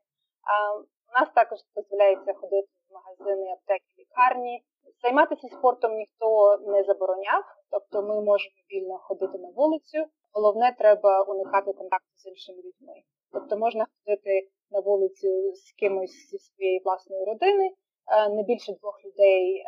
У нас також дозволяється ходити в магазини, аптеки, лікарні. Займатися спортом ніхто не забороняв, тобто ми можемо вільно ходити на вулицю. Головне, треба уникати контакту з іншими людьми. Тобто можна ходити на вулицю з кимось зі своєї власної родини, не більше двох людей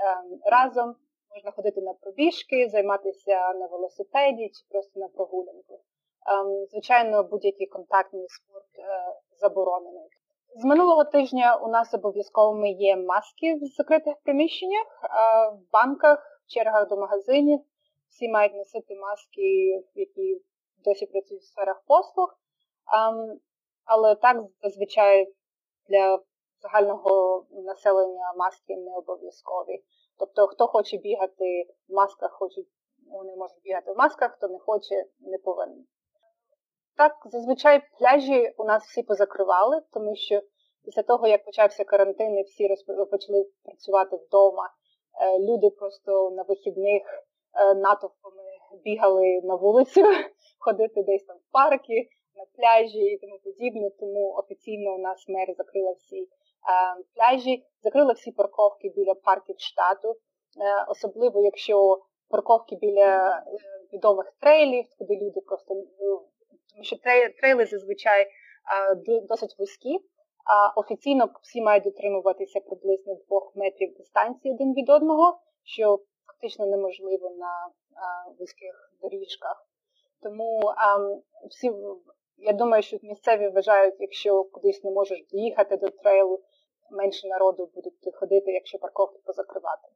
разом можна ходити на пробіжки, займатися на велосипеді чи просто на прогулянку. Ем, звичайно, будь-який контактний спорт е, заборонений. З минулого тижня у нас обов'язковими є маски в закритих приміщеннях, в банках, в чергах до магазинів. Всі мають носити маски, які досі працюють в сферах послуг. Ем, але так зазвичай для загального населення маски не обов'язкові. Тобто, хто хоче бігати в масках, хочуть, вони можуть бігати в масках, хто не хоче, не повинен. Так, зазвичай пляжі у нас всі позакривали, тому що після того, як почався карантин і всі почали працювати вдома, е, люди просто на вихідних е, натовпами бігали на вулицю, ходити десь там в парки, на пляжі і тому подібне. Тому офіційно у нас мер закрила всі пляжі, закрили всі парковки біля парків штату, е, особливо якщо парковки біля е, відомих трейлів, куди люди просто тому що трейли зазвичай досить вузькі. А офіційно всі мають дотримуватися приблизно двох метрів дистанції один від одного, що фактично неможливо на вузьких доріжках. Тому а, всі, я думаю, що місцеві вважають, якщо кудись не можеш доїхати до трейлу, менше народу будуть ходити, якщо парковки позакривати.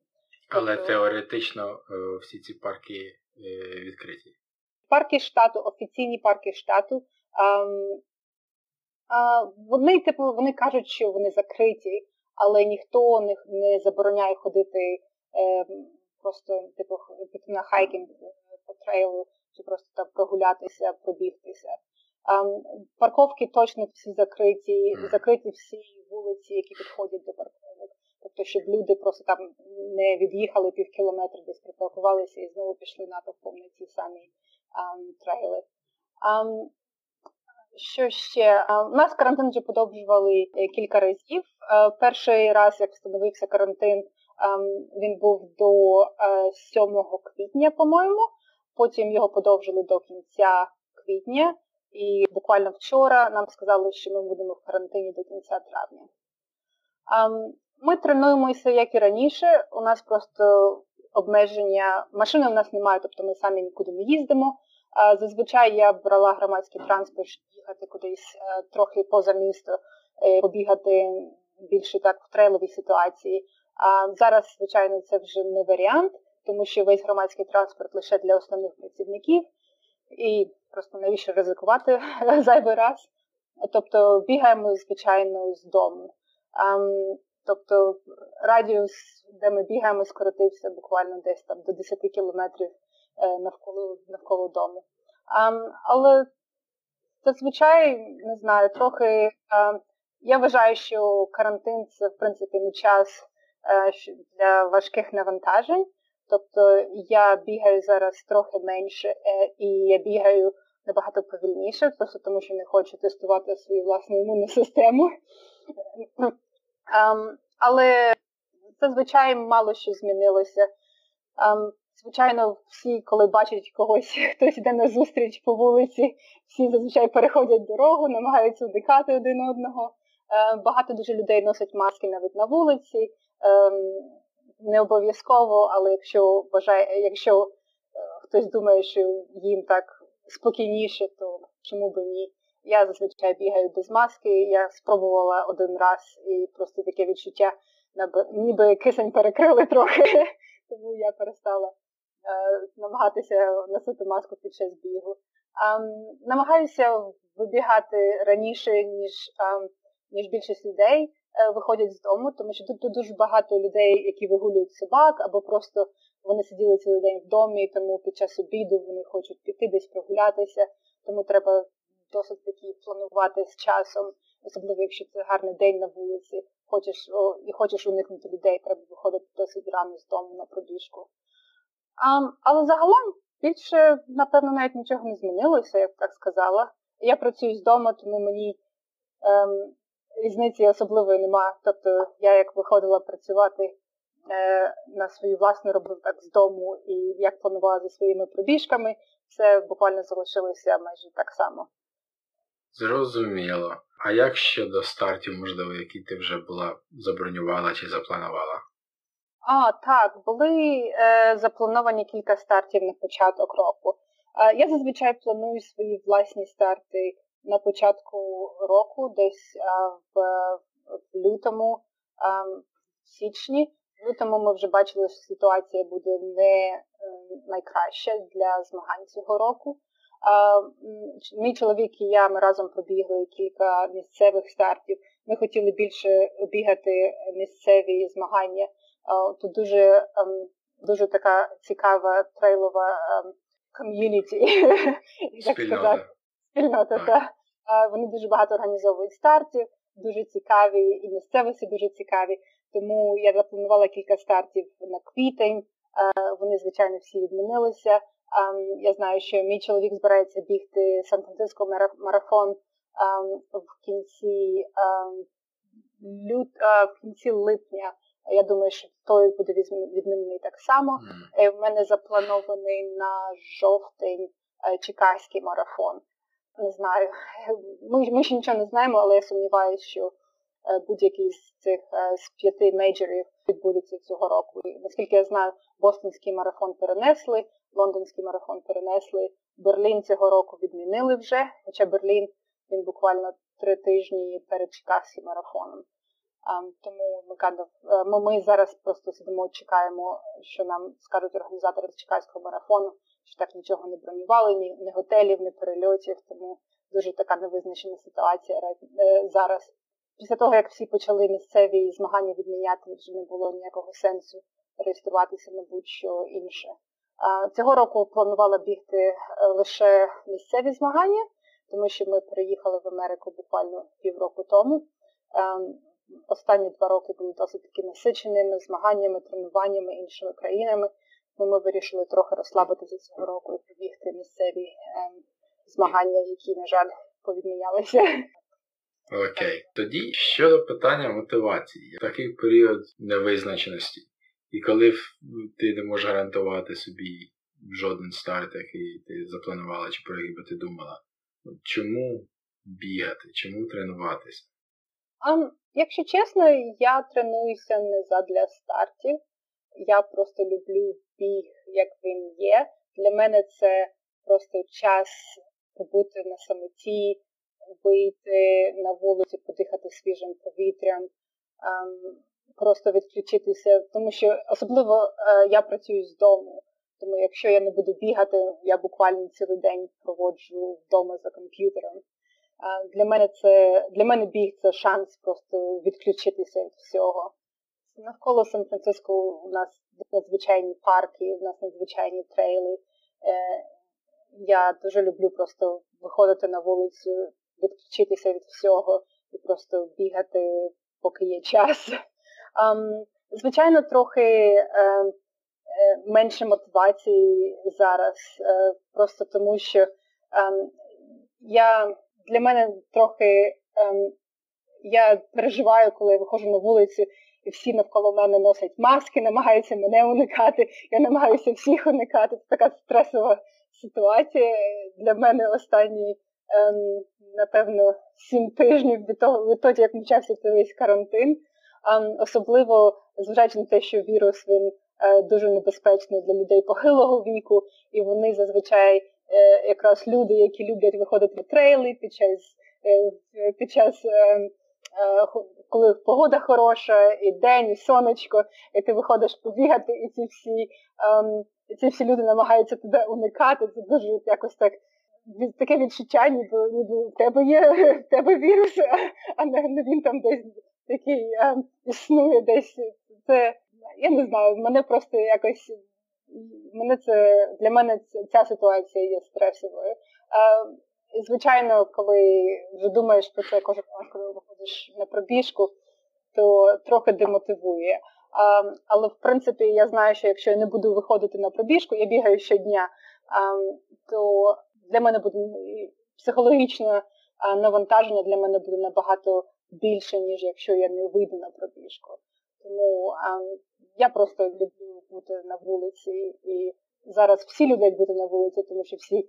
Але тобто, теоретично е, всі ці парки е, відкриті.
Парки штату, офіційні парки штату. Ем, вони типу, вони кажуть, що вони закриті, але ніхто не, не забороняє ходити ем, просто типу, на хайкінг е, по трейлу, чи просто так прогулятися, пробігтися. Парковки точно всі закриті, закриті всі вулиці, які підходять до парковок. Тобто, щоб люди просто там не від'їхали пів кілометра, десь припаркувалися і знову пішли натовпом на ті самі трейли. Що ще? У нас карантин вже подовжували е, кілька разів. Е, перший раз, як встановився карантин, він був до 7 е, квітня, по-моєму. Потім його подовжили до кінця квітня. І буквально вчора нам сказали, що ми будемо в карантині до кінця травня. Ми тренуємося, як і раніше. У нас просто обмеження, машини у нас немає, тобто ми самі нікуди не їздимо. Зазвичай я брала громадський транспорт, їхати кудись е, трохи поза місто, е, побігати більше так в трейловій ситуації. А зараз, звичайно, це вже не варіант, тому що весь громадський транспорт лише для основних працівників, і просто навіщо ризикувати зайвий раз. Тобто бігаємо, звичайно, з дому. Тобто радіус, де ми бігаємо, скоротився буквально десь там до 10 кілометрів е, навколо навколо дому. Але зазвичай, не знаю, трохи я вважаю, що карантин це в принципі не час е, для важких навантажень. Тобто я бігаю зараз трохи менше, е, і я бігаю набагато повільніше, просто тому що не хочу тестувати свою власну імунну систему. Um, але зазвичай мало що змінилося. Um, звичайно, всі, коли бачать когось, хтось йде на зустріч по вулиці, всі зазвичай переходять дорогу, намагаються удихати один одного. Uh, багато дуже людей носять маски навіть на вулиці. Um, не обов'язково, але якщо вважає, якщо uh, хтось думає, що їм так спокійніше, то чому би ні? Я зазвичай бігаю без маски, я спробувала один раз і просто таке відчуття, ніби кисень перекрили трохи, тому я перестала е, намагатися носити маску під час бігу. Намагаюся вибігати раніше, ніж ніж більшість людей е, виходять з дому, тому що тут дуже багато людей, які вигулюють собак, або просто вони сиділи цілий день в домі, тому під час обіду вони хочуть піти десь прогулятися, тому треба досить таки планувати з часом, особливо якщо це гарний день на вулиці, хочеш о, і хочеш уникнути людей, треба виходити досить рано з дому на пробіжку. А, Але загалом більше, напевно, навіть нічого не змінилося, я б так сказала. Я працюю з дому, тому мені ем, різниці особливої нема. Тобто я як виходила працювати е, на свою власну роботу так з дому і як планувала за своїми пробіжками, все буквально залишилося майже так само.
Зрозуміло. А як щодо стартів, можливо, які ти вже була забронювала чи запланувала?
А, так, були е, заплановані кілька стартів на початок року. Е, я зазвичай планую свої власні старти на початку року, десь в, в лютому, в січні. В лютому ми вже бачили, що ситуація буде не е, найкраща для змагань цього року. Мій чоловік і я ми разом пробігли кілька місцевих стартів. Ми хотіли більше бігати місцеві змагання. Тут дуже ем, дуже така цікава трейлова ем, ком'юніті, як сказати. Спільнота, так. Вони дуже багато організовують стартів, дуже цікаві, і місцевості дуже цікаві. Тому я запланувала кілька стартів на квітень. Вони, звичайно, всі відмінилися. Я знаю, що мій чоловік збирається бігти Сан-Франциско марафон в кінці лют, в кінці липня. Я думаю, що той буде відмінений так само. Mm. У мене запланований на жовтень uh, чекаський марафон. Не знаю. Ми, ми ще нічого не знаємо, але я сумніваюся, що uh, будь-який з цих з п'яти мейджорів відбудеться цього року. І, наскільки я знаю, бостонський марафон перенесли лондонський марафон перенесли. Берлін цього року відмінили вже, хоча Берлін він буквально три тижні перед Чикагським марафоном. Тому е, ми, ми зараз просто сидимо, чекаємо, що нам скажуть організатори Чикагського марафону, що так нічого не бронювали, ні, ні готелів, ні перельотів, тому дуже така невизначена ситуація е, зараз. Після того, як всі почали місцеві змагання відміняти, вже не було ніякого сенсу реєструватися на будь-що інше. Цього року планувала бігти е, лише місцеві змагання, тому що ми приїхали в Америку буквально півроку тому. Ем, останні два роки були досить таки насиченими змаганнями, тренуваннями іншими країнами. Тому ми вирішили трохи розслабитися цього року і побігти місцеві ем, змагання, які, на жаль, повідмінялися.
Окей, тоді щодо питання мотивації, такий період невизначеності. І коли ти не можеш гарантувати собі жоден старт, який ти запланувала чи про який би ти думала, Чому бігати? Чому тренуватися?
Um, якщо чесно, я тренуюся не задля стартів. Я просто люблю біг, як він є. Для мене це просто час побути на самоті, вийти на вулицю, подихати свіжим повітрям, um, просто відключитися, тому що особливо uh, я працюю з дому. Тому якщо я не буду бігати, я буквально цілий день проводжу вдома за комп'ютером. Для мене це для мене біг це шанс просто відключитися від всього. Навколо Сан-Франциско у нас надзвичайні парки, у нас надзвичайні трейли. Е, я дуже люблю просто виходити на вулицю, відключитися від всього і просто бігати, поки є час. Звичайно, трохи е, е, менше мотивації зараз, просто тому що я для мене трохи ем, я переживаю, коли я виходжу на вулицю, і всі навколо мене носять маски, намагаються мене уникати. Я намагаюся всіх уникати. Це така стресова ситуація. Для мене останні, ем, напевно, сім тижнів від того, відтоді, як почався цей весь карантин. Ем, особливо зважаючи на те, що вірус він е, дуже небезпечний для людей похилого віку, і вони зазвичай Е, якраз люди, які люблять виходити на трейли під час е, під час, е, коли погода хороша, і день, і сонечко, і ти виходиш побігати, і ці всі ем, і ці всі люди намагаються тебе уникати. Це дуже якось так. Таке відчуття, ніби ніби в тебе є в тебе вірус, а не, він там десь такий а, існує десь. Це я не знаю, мене просто якось мене це для мене ця ситуація є стресовою. І, звичайно, коли вже думаєш про це кожен раз, коли виходиш на пробіжку, то трохи демотивує. А, Але в принципі я знаю, що якщо я не буду виходити на пробіжку, я бігаю щодня, а, то для мене буде психологічне навантаження для мене буде набагато більше, ніж якщо я не вийду на пробіжку. Тому а, я просто люблю бути на вулиці, і зараз всі люблять бути на вулиці, тому що всі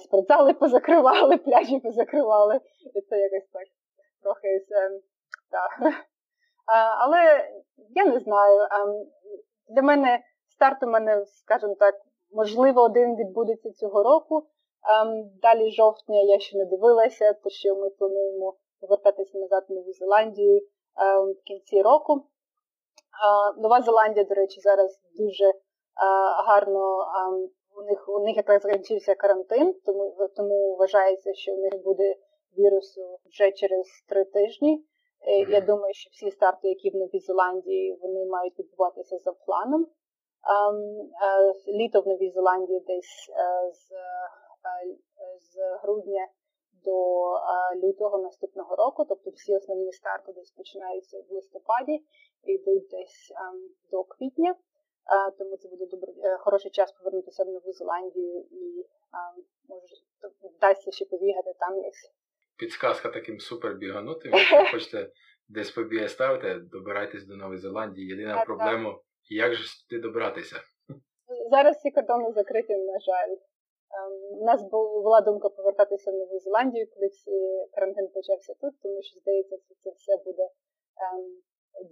спортзали позакривали, пляжі позакривали. І це якось так трохи це, так. Але я не знаю. Для мене старт у мене, скажімо так, можливо, один відбудеться цього року. Далі жовтня я ще не дивилася, то що ми плануємо повертатися назад в Нову Зеландію в кінці року. Нова Зеландія, до речі, зараз дуже гарно у них у них якраз закінчився карантин, тому тому вважається, що у них буде вірусу вже через три тижні. Е, я думаю, що всі старти, які в Новій Зеландії, вони мають відбуватися за планом. Літо в Новій Зеландії десь е, з, е, з грудня до лютого наступного року, тобто всі основні старти десь починаються в листопаді і йдуть десь до квітня. Тому це буде добре, хороший час повернутися в Нову Зеландію і може вдасться ще побігати там десь.
Підсказка таким супер біганутим. Якщо хочете десь побігати ставити, добирайтесь до Нової Зеландії. Єдина проблема, так. як же туди добратися?
Зараз всі кордони закриті, на жаль. У нас була думка повертатися в Нову Зеландію, коли карантин почався тут, тому що здається, що це все буде ем,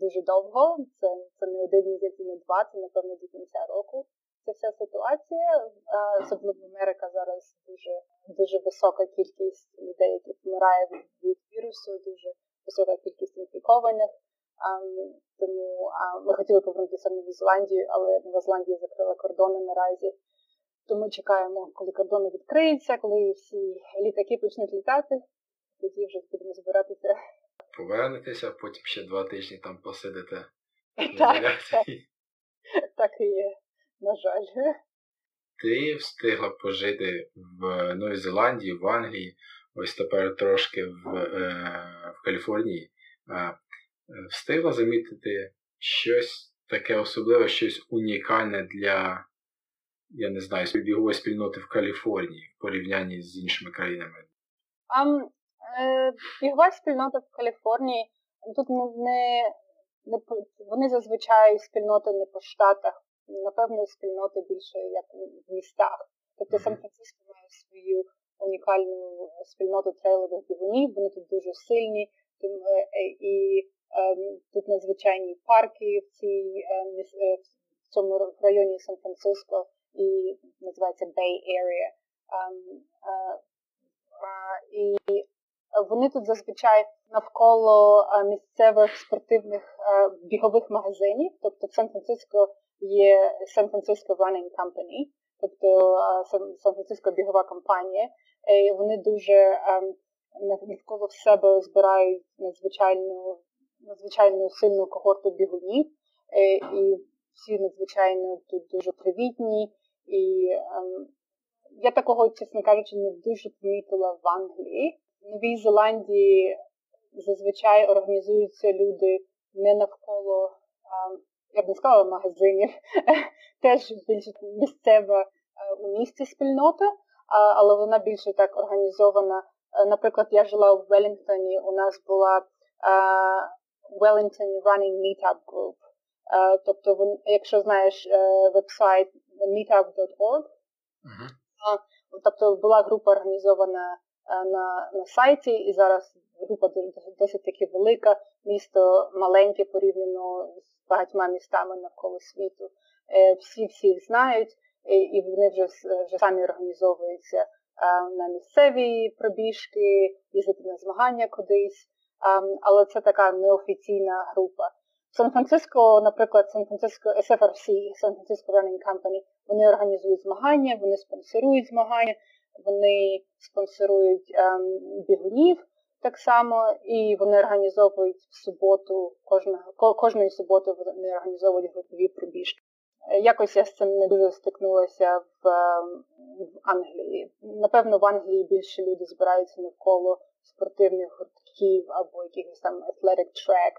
дуже довго. Це це не один місяць, не два, це напевно до кінця року. Це вся ситуація. Особливо Америка зараз дуже дуже висока кількість людей, які помирають від вірусу, дуже висока кількість інфікованих. Um, тому ми хотіли повернутися в Нову Зеландію, але Нова Зеландія закрила кордони наразі. Тому чекаємо, коли кордони відкриються, коли всі літаки почнуть літати, тоді вже будемо збиратися.
Повернетеся, потім ще два тижні там посидите.
Так, так, так і є, на жаль.
Ти встигла пожити в Новій Зеландії, в Англії, ось тепер трошки в е, в Каліфорнії. Е, встигла замітити щось таке особливе, щось унікальне для я не знаю, бігової спільноти в Каліфорнії в порівнянні з іншими країнами?
Um, бігова спільнота в Каліфорнії тут не, не, не вони зазвичай спільноти не по штатах, напевно, спільноти більше як в містах. Тобто Сан-Франциско має свою унікальну спільноту трейлових бігунів. Вони тут дуже сильні, і ем, тут надзвичайні парки в цій ем, в цьому районі Сан-Франциско і називається Bay Area. Ем, і вони тут зазвичай навколо місцевих спортивних бігових магазинів. Тобто в Сан-Франциско є Сан-Франциско Running Company, тобто Сан-Франциско бігова компанія. І Вони дуже навколо себе збирають надзвичайну надзвичайно сильну когорту бігунів. І всі надзвичайно тут дуже привітні. І я такого, чесно кажучи, не дуже помітила в Англії. В Новій Зеландії зазвичай організуються люди не навколо, я б не сказала, магазинів, теж більш місцева у місті спільнота, але вона більше так організована. Наприклад, я жила в Велінгтоні, у нас була Wellington Running Meetup Group. Тобто, якщо знаєш веб-сайт meetup.org, uh-huh. Тобто була група організована е, на на сайті, і зараз група досить таки велика, місто маленьке порівняно з багатьма містами навколо світу. Е, всі всіх знають, і вони вже вже самі організовуються е, на місцеві пробіжки, їздити на змагання кудись, але це така неофіційна група. Сан-Франциско, наприклад, Сан-Франциско SFRC, Сан-Франциско Running Company, вони організують змагання, вони спонсорують змагання, вони спонсорують ем, бігунів так само, і вони організовують в суботу, кожного, кожної суботи вони організовують групові пробіжки. Якось я з цим не дуже стикнулася в, ем, в Англії. Напевно, в Англії більше люди збираються навколо спортивних гуртків або якихось там athletic track.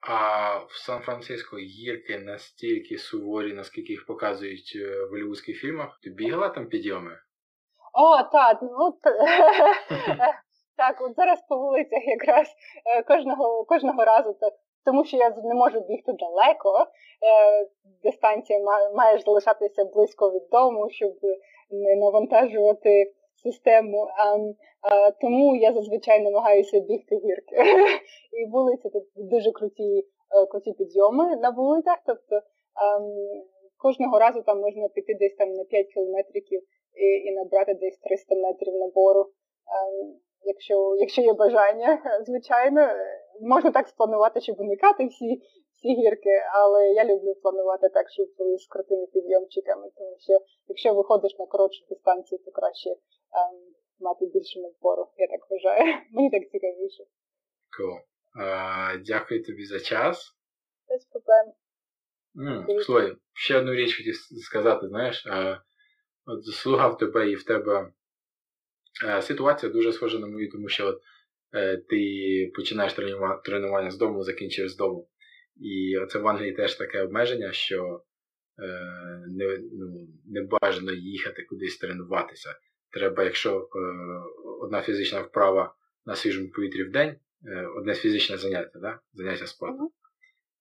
А в Сан-Франциско гірки настільки суворі, наскільки їх показують е, в голівудських фільмах. Ти бігала там підйоми?
О, так, ну так, от зараз по вулицях якраз е, кожного кожного разу так. Тому що я не можу бігти далеко, е, дистанція має залишатися близько від дому, щоб не навантажувати систему. Тому я зазвичай намагаюся бігти гірки. І вулиці тут дуже круті е, круті підйоми на вулицях. Тобто ем, кожного разу там можна піти десь там на 5 кілометрів і, і набрати десь 300 метрів набору. Ем, якщо якщо є бажання, звичайно, можна так спланувати, щоб уникати всі всі гірки, але я люблю планувати так, щоб були з крутими підйомчиками, тому що якщо виходиш на коротшу дистанцію, то краще ем, мати більше надбору, я так вважаю. Мені так цікавіше.
Cool. Uh, дякую тобі за час.
Без проблем.
Mm, слухай, ще одну річ хотів сказати, знаєш, uh, от заслухав тебе і в тебе uh, ситуація дуже схожа на мою, тому що от, uh, ти починаєш тренування, тренування з дому, закінчуєш з дому. І оце в Англії теж таке обмеження, що е, не ну, не бажано їхати кудись тренуватися. Треба, якщо е, одна фізична вправа на свіжому повітрі в день, е, одне фізичне заняття, да? заняття спорту.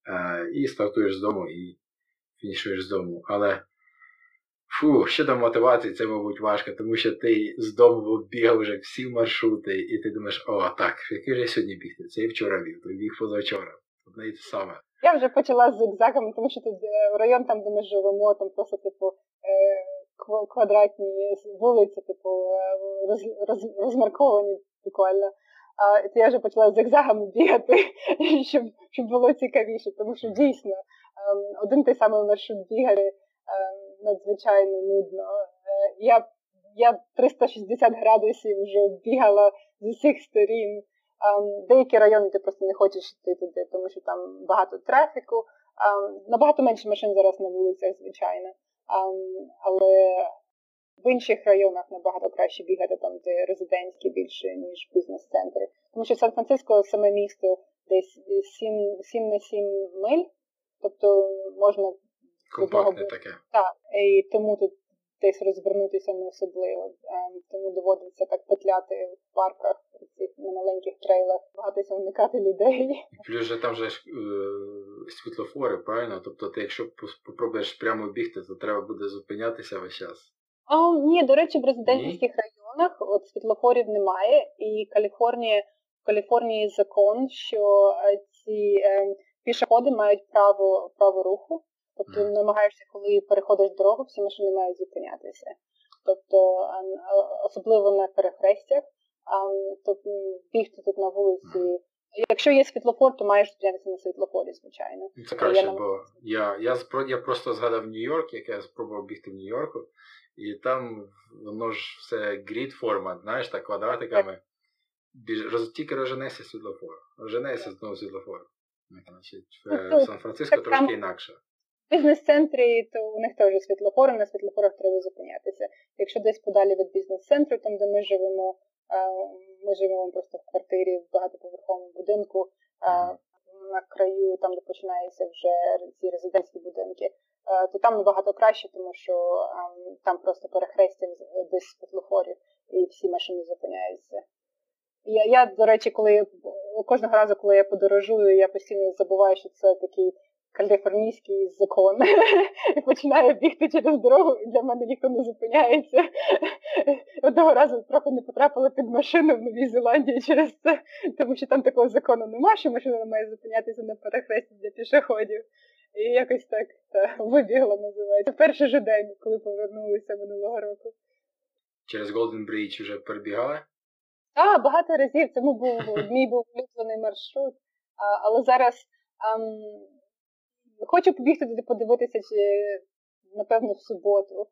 Е, і стартуєш з дому і фінішуєш з дому. Але фу, щодо мотивації, це, мабуть, важко, тому що ти з дому оббігав вже всі маршрути, і ти думаєш, о, так, який ж я сьогодні бігти? Це і вчора біг, то біг позавчора. Одне і те саме.
Я вже почала з зигзагами, тому що тут е, район, там, де ми живемо, там просто, типу, е, квадратні вулиці, типу, е, роз, роз, розмарковані буквально. А то я вже почала з зигзагами бігати, щоб щоб було цікавіше, тому що дійсно ем, один той самий маршрут бігає ем, надзвичайно нудно. Я я 360 градусів вже бігала з усіх сторін. Деякі райони ти просто не хочеш йти туди, тому що там багато трафіку. Набагато менше машин зараз на вулицях, звичайно. Але в інших районах набагато краще бігати там, де резидентські більше, ніж бізнес-центри. Тому що Сан-Франциско саме місто десь 7, 7 на 7 миль, тобто можна
Компактне таке.
Так, і тому тут десь розвернутися не особливо. Тому доводиться так петляти в парках, цих на маленьких трейлах, багатися уникати людей.
Плюс же там же е, світлофори, правильно? Тобто ти, якщо спробуєш прямо бігти, то треба буде зупинятися весь час.
О, ні, до речі, в резидентських районах от світлофорів немає, і Каліфорнія, в Каліфорнії закон, що е, ці е, пішоходи мають право право руху. Тобто
Мгм.
намагаєшся, коли переходиш дорогу, всі машини мають зупинятися. Тобто, особливо на перехрестях, а, то м, бігти тут на вулиці. Якщо є світлофор, то маєш зупинятися на світлофорі, звичайно.
Ну, Це краще,
нам-
бо я, я, спро- я просто згадав Нью-Йорк, як я спробував бігти в Нью-Йорку, і там воно ж все грід формат, знаєш, так квадратиками. Біж, роз, тільки розженеся світлофор. Розженеся знову світлофор. Значить, в,
Ну,
в Сан-Франциско трошки інакше.
Бізнес-центрі, то у них теж світлофори, на світлофорах треба зупинятися. Якщо десь подалі від бізнес-центру, там де ми живемо, ми живемо просто в квартирі в багатоповерховому будинку, на краю, там де починаються вже ці резидентські будинки, то там набагато краще, тому що там просто перехрестя десь світлофорів і всі машини зупиняються. Я, я, до речі, коли кожного разу, коли я подорожую, я постійно забуваю, що це такий каліфорнійський закон. І починаю бігти через дорогу, і для мене ніхто не зупиняється. Одного разу трохи не потрапила під машину в Новій Зеландії через це, тому що там такого закону немає, що машина не має зупинятися на перехресті для пішоходів. І якось так та, вибігла, називається. Перший же день, коли повернулися минулого року.
Через Голден Брідж вже перебігали.
А, багато разів. Це був мій був улюблений маршрут. А, але зараз ам, хочу побігти туди подивитися, чи напевно в суботу.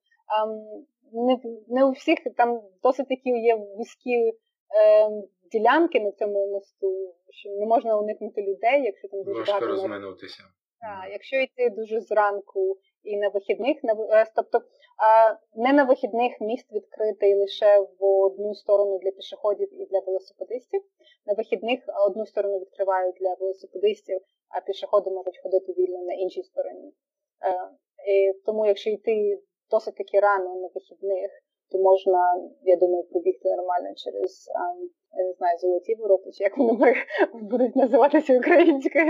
Не, не у всіх там досить такі є вузькі ем, ділянки на цьому мосту, що не можна уникнути людей, якщо там дуже
Важко
багато
розминутися.
Так, якщо йти дуже зранку і на вихідних, на е, тобто не на вихідних міст відкритий лише в одну сторону для пішоходів і для велосипедистів. На вихідних одну сторону відкривають для велосипедистів, а пішоходи можуть ходити вільно на іншій стороні. Е, і тому, якщо йти досить таки рано на вихідних, то можна, я думаю, пробігти нормально через я не знаю, золоті ворота, чи як вони будуть називатися українською.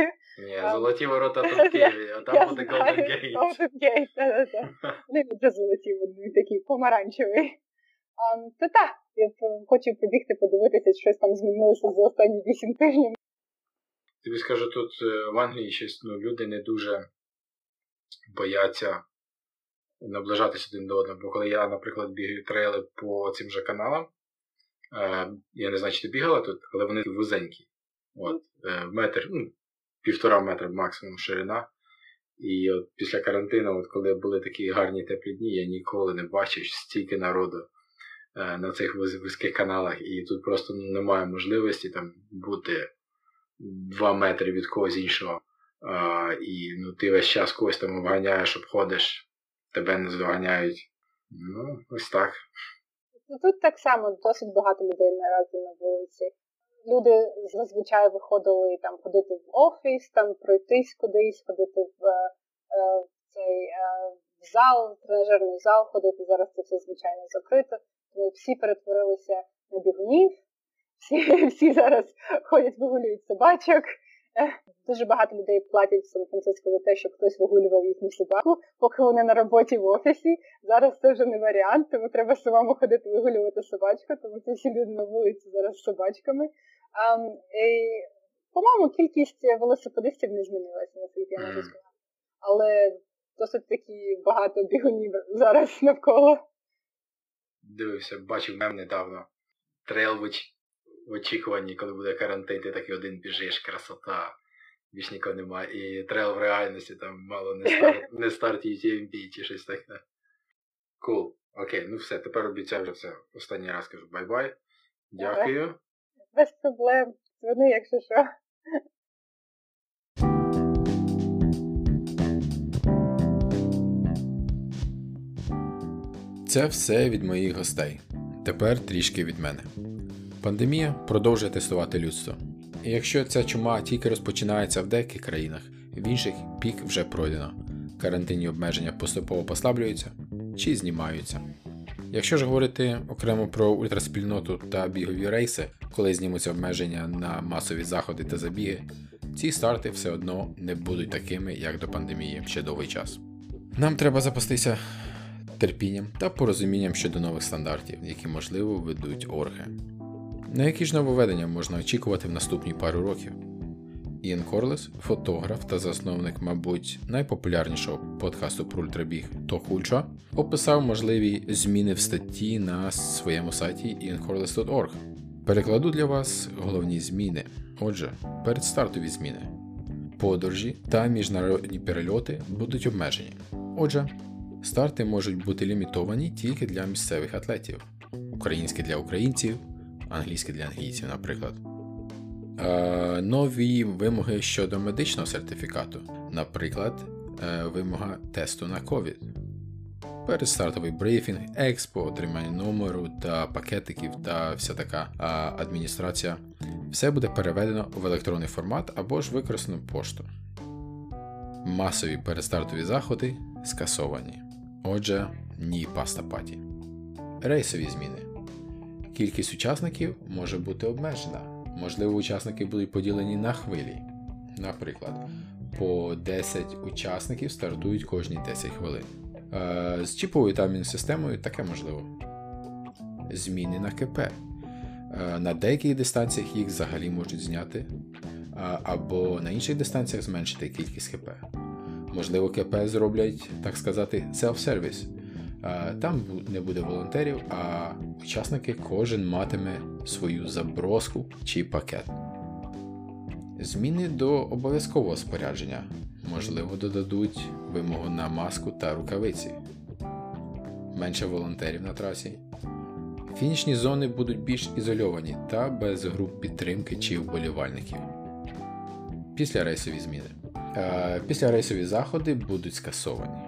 Ні, золоті ворота тут в Києві, а там буде Golden Gate.
Golden Gate, та-та-та. Вони вже золоті, вони такі помаранчеві. Та так, я хочу прибігти, подивитися, щось там змінилося за останні 8 тижнів.
Тобі скажу, тут е, в Англії щось ну, люди не дуже бояться наближатися один до одного. Бо коли я, наприклад, бігаю трейли по цим же каналам, е, я не знаю, чи ти бігала тут, але вони вузенькі. От, е, метр, ну, півтора метра максимум ширина. І от після карантину, от коли були такі гарні теплі дні, я ніколи не бачив стільки народу е, на цих вуз- вузьких каналах, і тут просто немає можливості там бути два метри від когось іншого. А, і ну, ти весь час когось там обганяєш, обходиш, тебе не здоганяють. Ну, ось так.
Ну, Тут так само досить багато людей наразі на вулиці. Люди зазвичай виходили там ходити в офіс, там пройтись кудись, ходити в, е, е, цей е, в зал, тренажерний зал, ходити. Зараз це все звичайно закрито. Тому всі перетворилися на бігунів, всі, всі зараз ходять, вигулюють собачок. Дуже багато людей платять в Сан-Франциско за те, щоб хтось вигулював їхню собаку, поки вони на роботі в офісі. Зараз це вже не варіант, тому треба самому ходити вигулювати собачку, тому це всі люди на вулиці зараз з собачками. А, і, по-моєму, кількість велосипедистів не змінилася, наскільки я можу сказати. Але досить таки багато бігунів зараз навколо.
Дивився, бачив мем недавно. Трейл в, очікуванні, коли буде карантин, ти такий один біжиш, красота. Більш нікого немає. І трейл в реальності там мало не старт, не старт UTMB чи щось таке. Cool. Окей, ну все, тепер обіцяю вже все. Останній раз кажу bye-bye. Дякую.
Без проблем. Дзвони, якщо що.
Це все від моїх гостей. Тепер трішки від мене. Пандемія продовжує тестувати людство. І якщо ця чума тільки розпочинається в деяких країнах, в інших пік вже пройдено. Карантинні обмеження поступово послаблюються чи знімаються. Якщо ж говорити окремо про ультраспільноту та бігові рейси, коли знімуться обмеження на масові заходи та забіги, ці старти все одно не будуть такими, як до пандемії ще довгий час. Нам треба запастися
терпінням та порозумінням щодо нових стандартів, які можливо ведуть орги. На які ж нововведення можна очікувати в наступні пару років? Іан Корлес, фотограф та засновник, мабуть, найпопулярнішого подкасту про ультрабіг Talk описав можливі зміни в статті на своєму сайті iancorliss.org. Перекладу для вас головні зміни. Отже, передстартові зміни. Подорожі та міжнародні перельоти будуть обмежені. Отже, старти можуть бути лімітовані тільки для місцевих атлетів, українські для українців, англійські для англійців, наприклад. Е, нові вимоги щодо медичного сертифікату, наприклад, е, вимога тесту на COVID. Передстартовий брифінг, експо, отримання номеру та пакетиків та вся така адміністрація. Все буде переведено в електронний формат або ж використано пошту. Масові передстартові заходи скасовані. Отже, ні паста паті. Рейсові зміни. Кількість учасників може бути обмежена. Можливо, учасники будуть поділені на хвилі. Наприклад, по 10 учасників стартують кожні 10 хвилин. Е, з чіповою таймінг системою таке можливо. Зміни на КП. Е, на деяких дистанціях їх взагалі можуть зняти, або на інших дистанціях зменшити кількість КП. Можливо, КП зроблять, так сказати, селф-сервіс. Там не буде волонтерів, а учасники кожен матиме свою заброску чи пакет. Зміни до обов'язкового спорядження. Можливо, додадуть вимогу на маску та рукавиці. Менше волонтерів на трасі. Фінішні зони будуть більш ізольовані та без груп підтримки чи вболівальників. Після рейсові зміни. Після рейсові заходи будуть скасовані.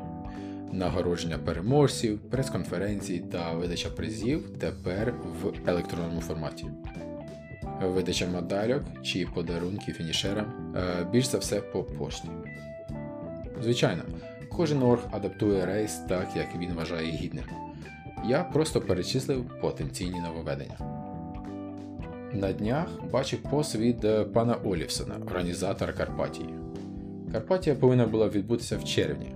Нагородження переможців, прес-конференції та видача призів тепер в електронному форматі. Видача медальок чи подарунки фінішерам е, більш за все по пошті. Звичайно, кожен орг адаптує рейс так, як він вважає гідним. Я просто перечислив потенційні нововведення. На днях бачив пост від е, пана Олівсона, організатора Карпатії. Карпатія повинна була відбутися в червні.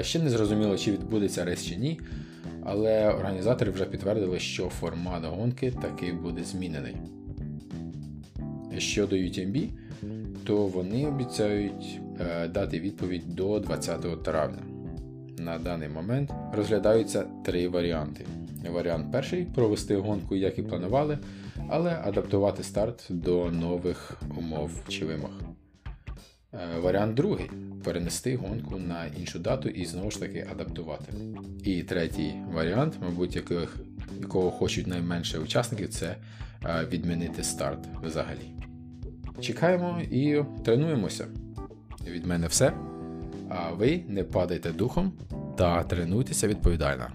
Ще не зрозуміло, чи відбудеться рейс чи ні, але організатори вже підтвердили, що формат гонки таки буде змінений. Щодо UTMB, то вони обіцяють е, дати відповідь до 20 травня. На даний момент розглядаються три варіанти. Варіант перший провести гонку, як і планували, але адаптувати старт до нових умов чи вимог. Е, варіант другий перенести гонку на іншу дату і знову ж таки адаптувати. І третій варіант, мабуть, яких, якого хочуть найменше учасників, це е, відмінити старт взагалі. Чекаємо і тренуємося. Від мене все. А ви не падайте духом та тренуйтеся відповідально.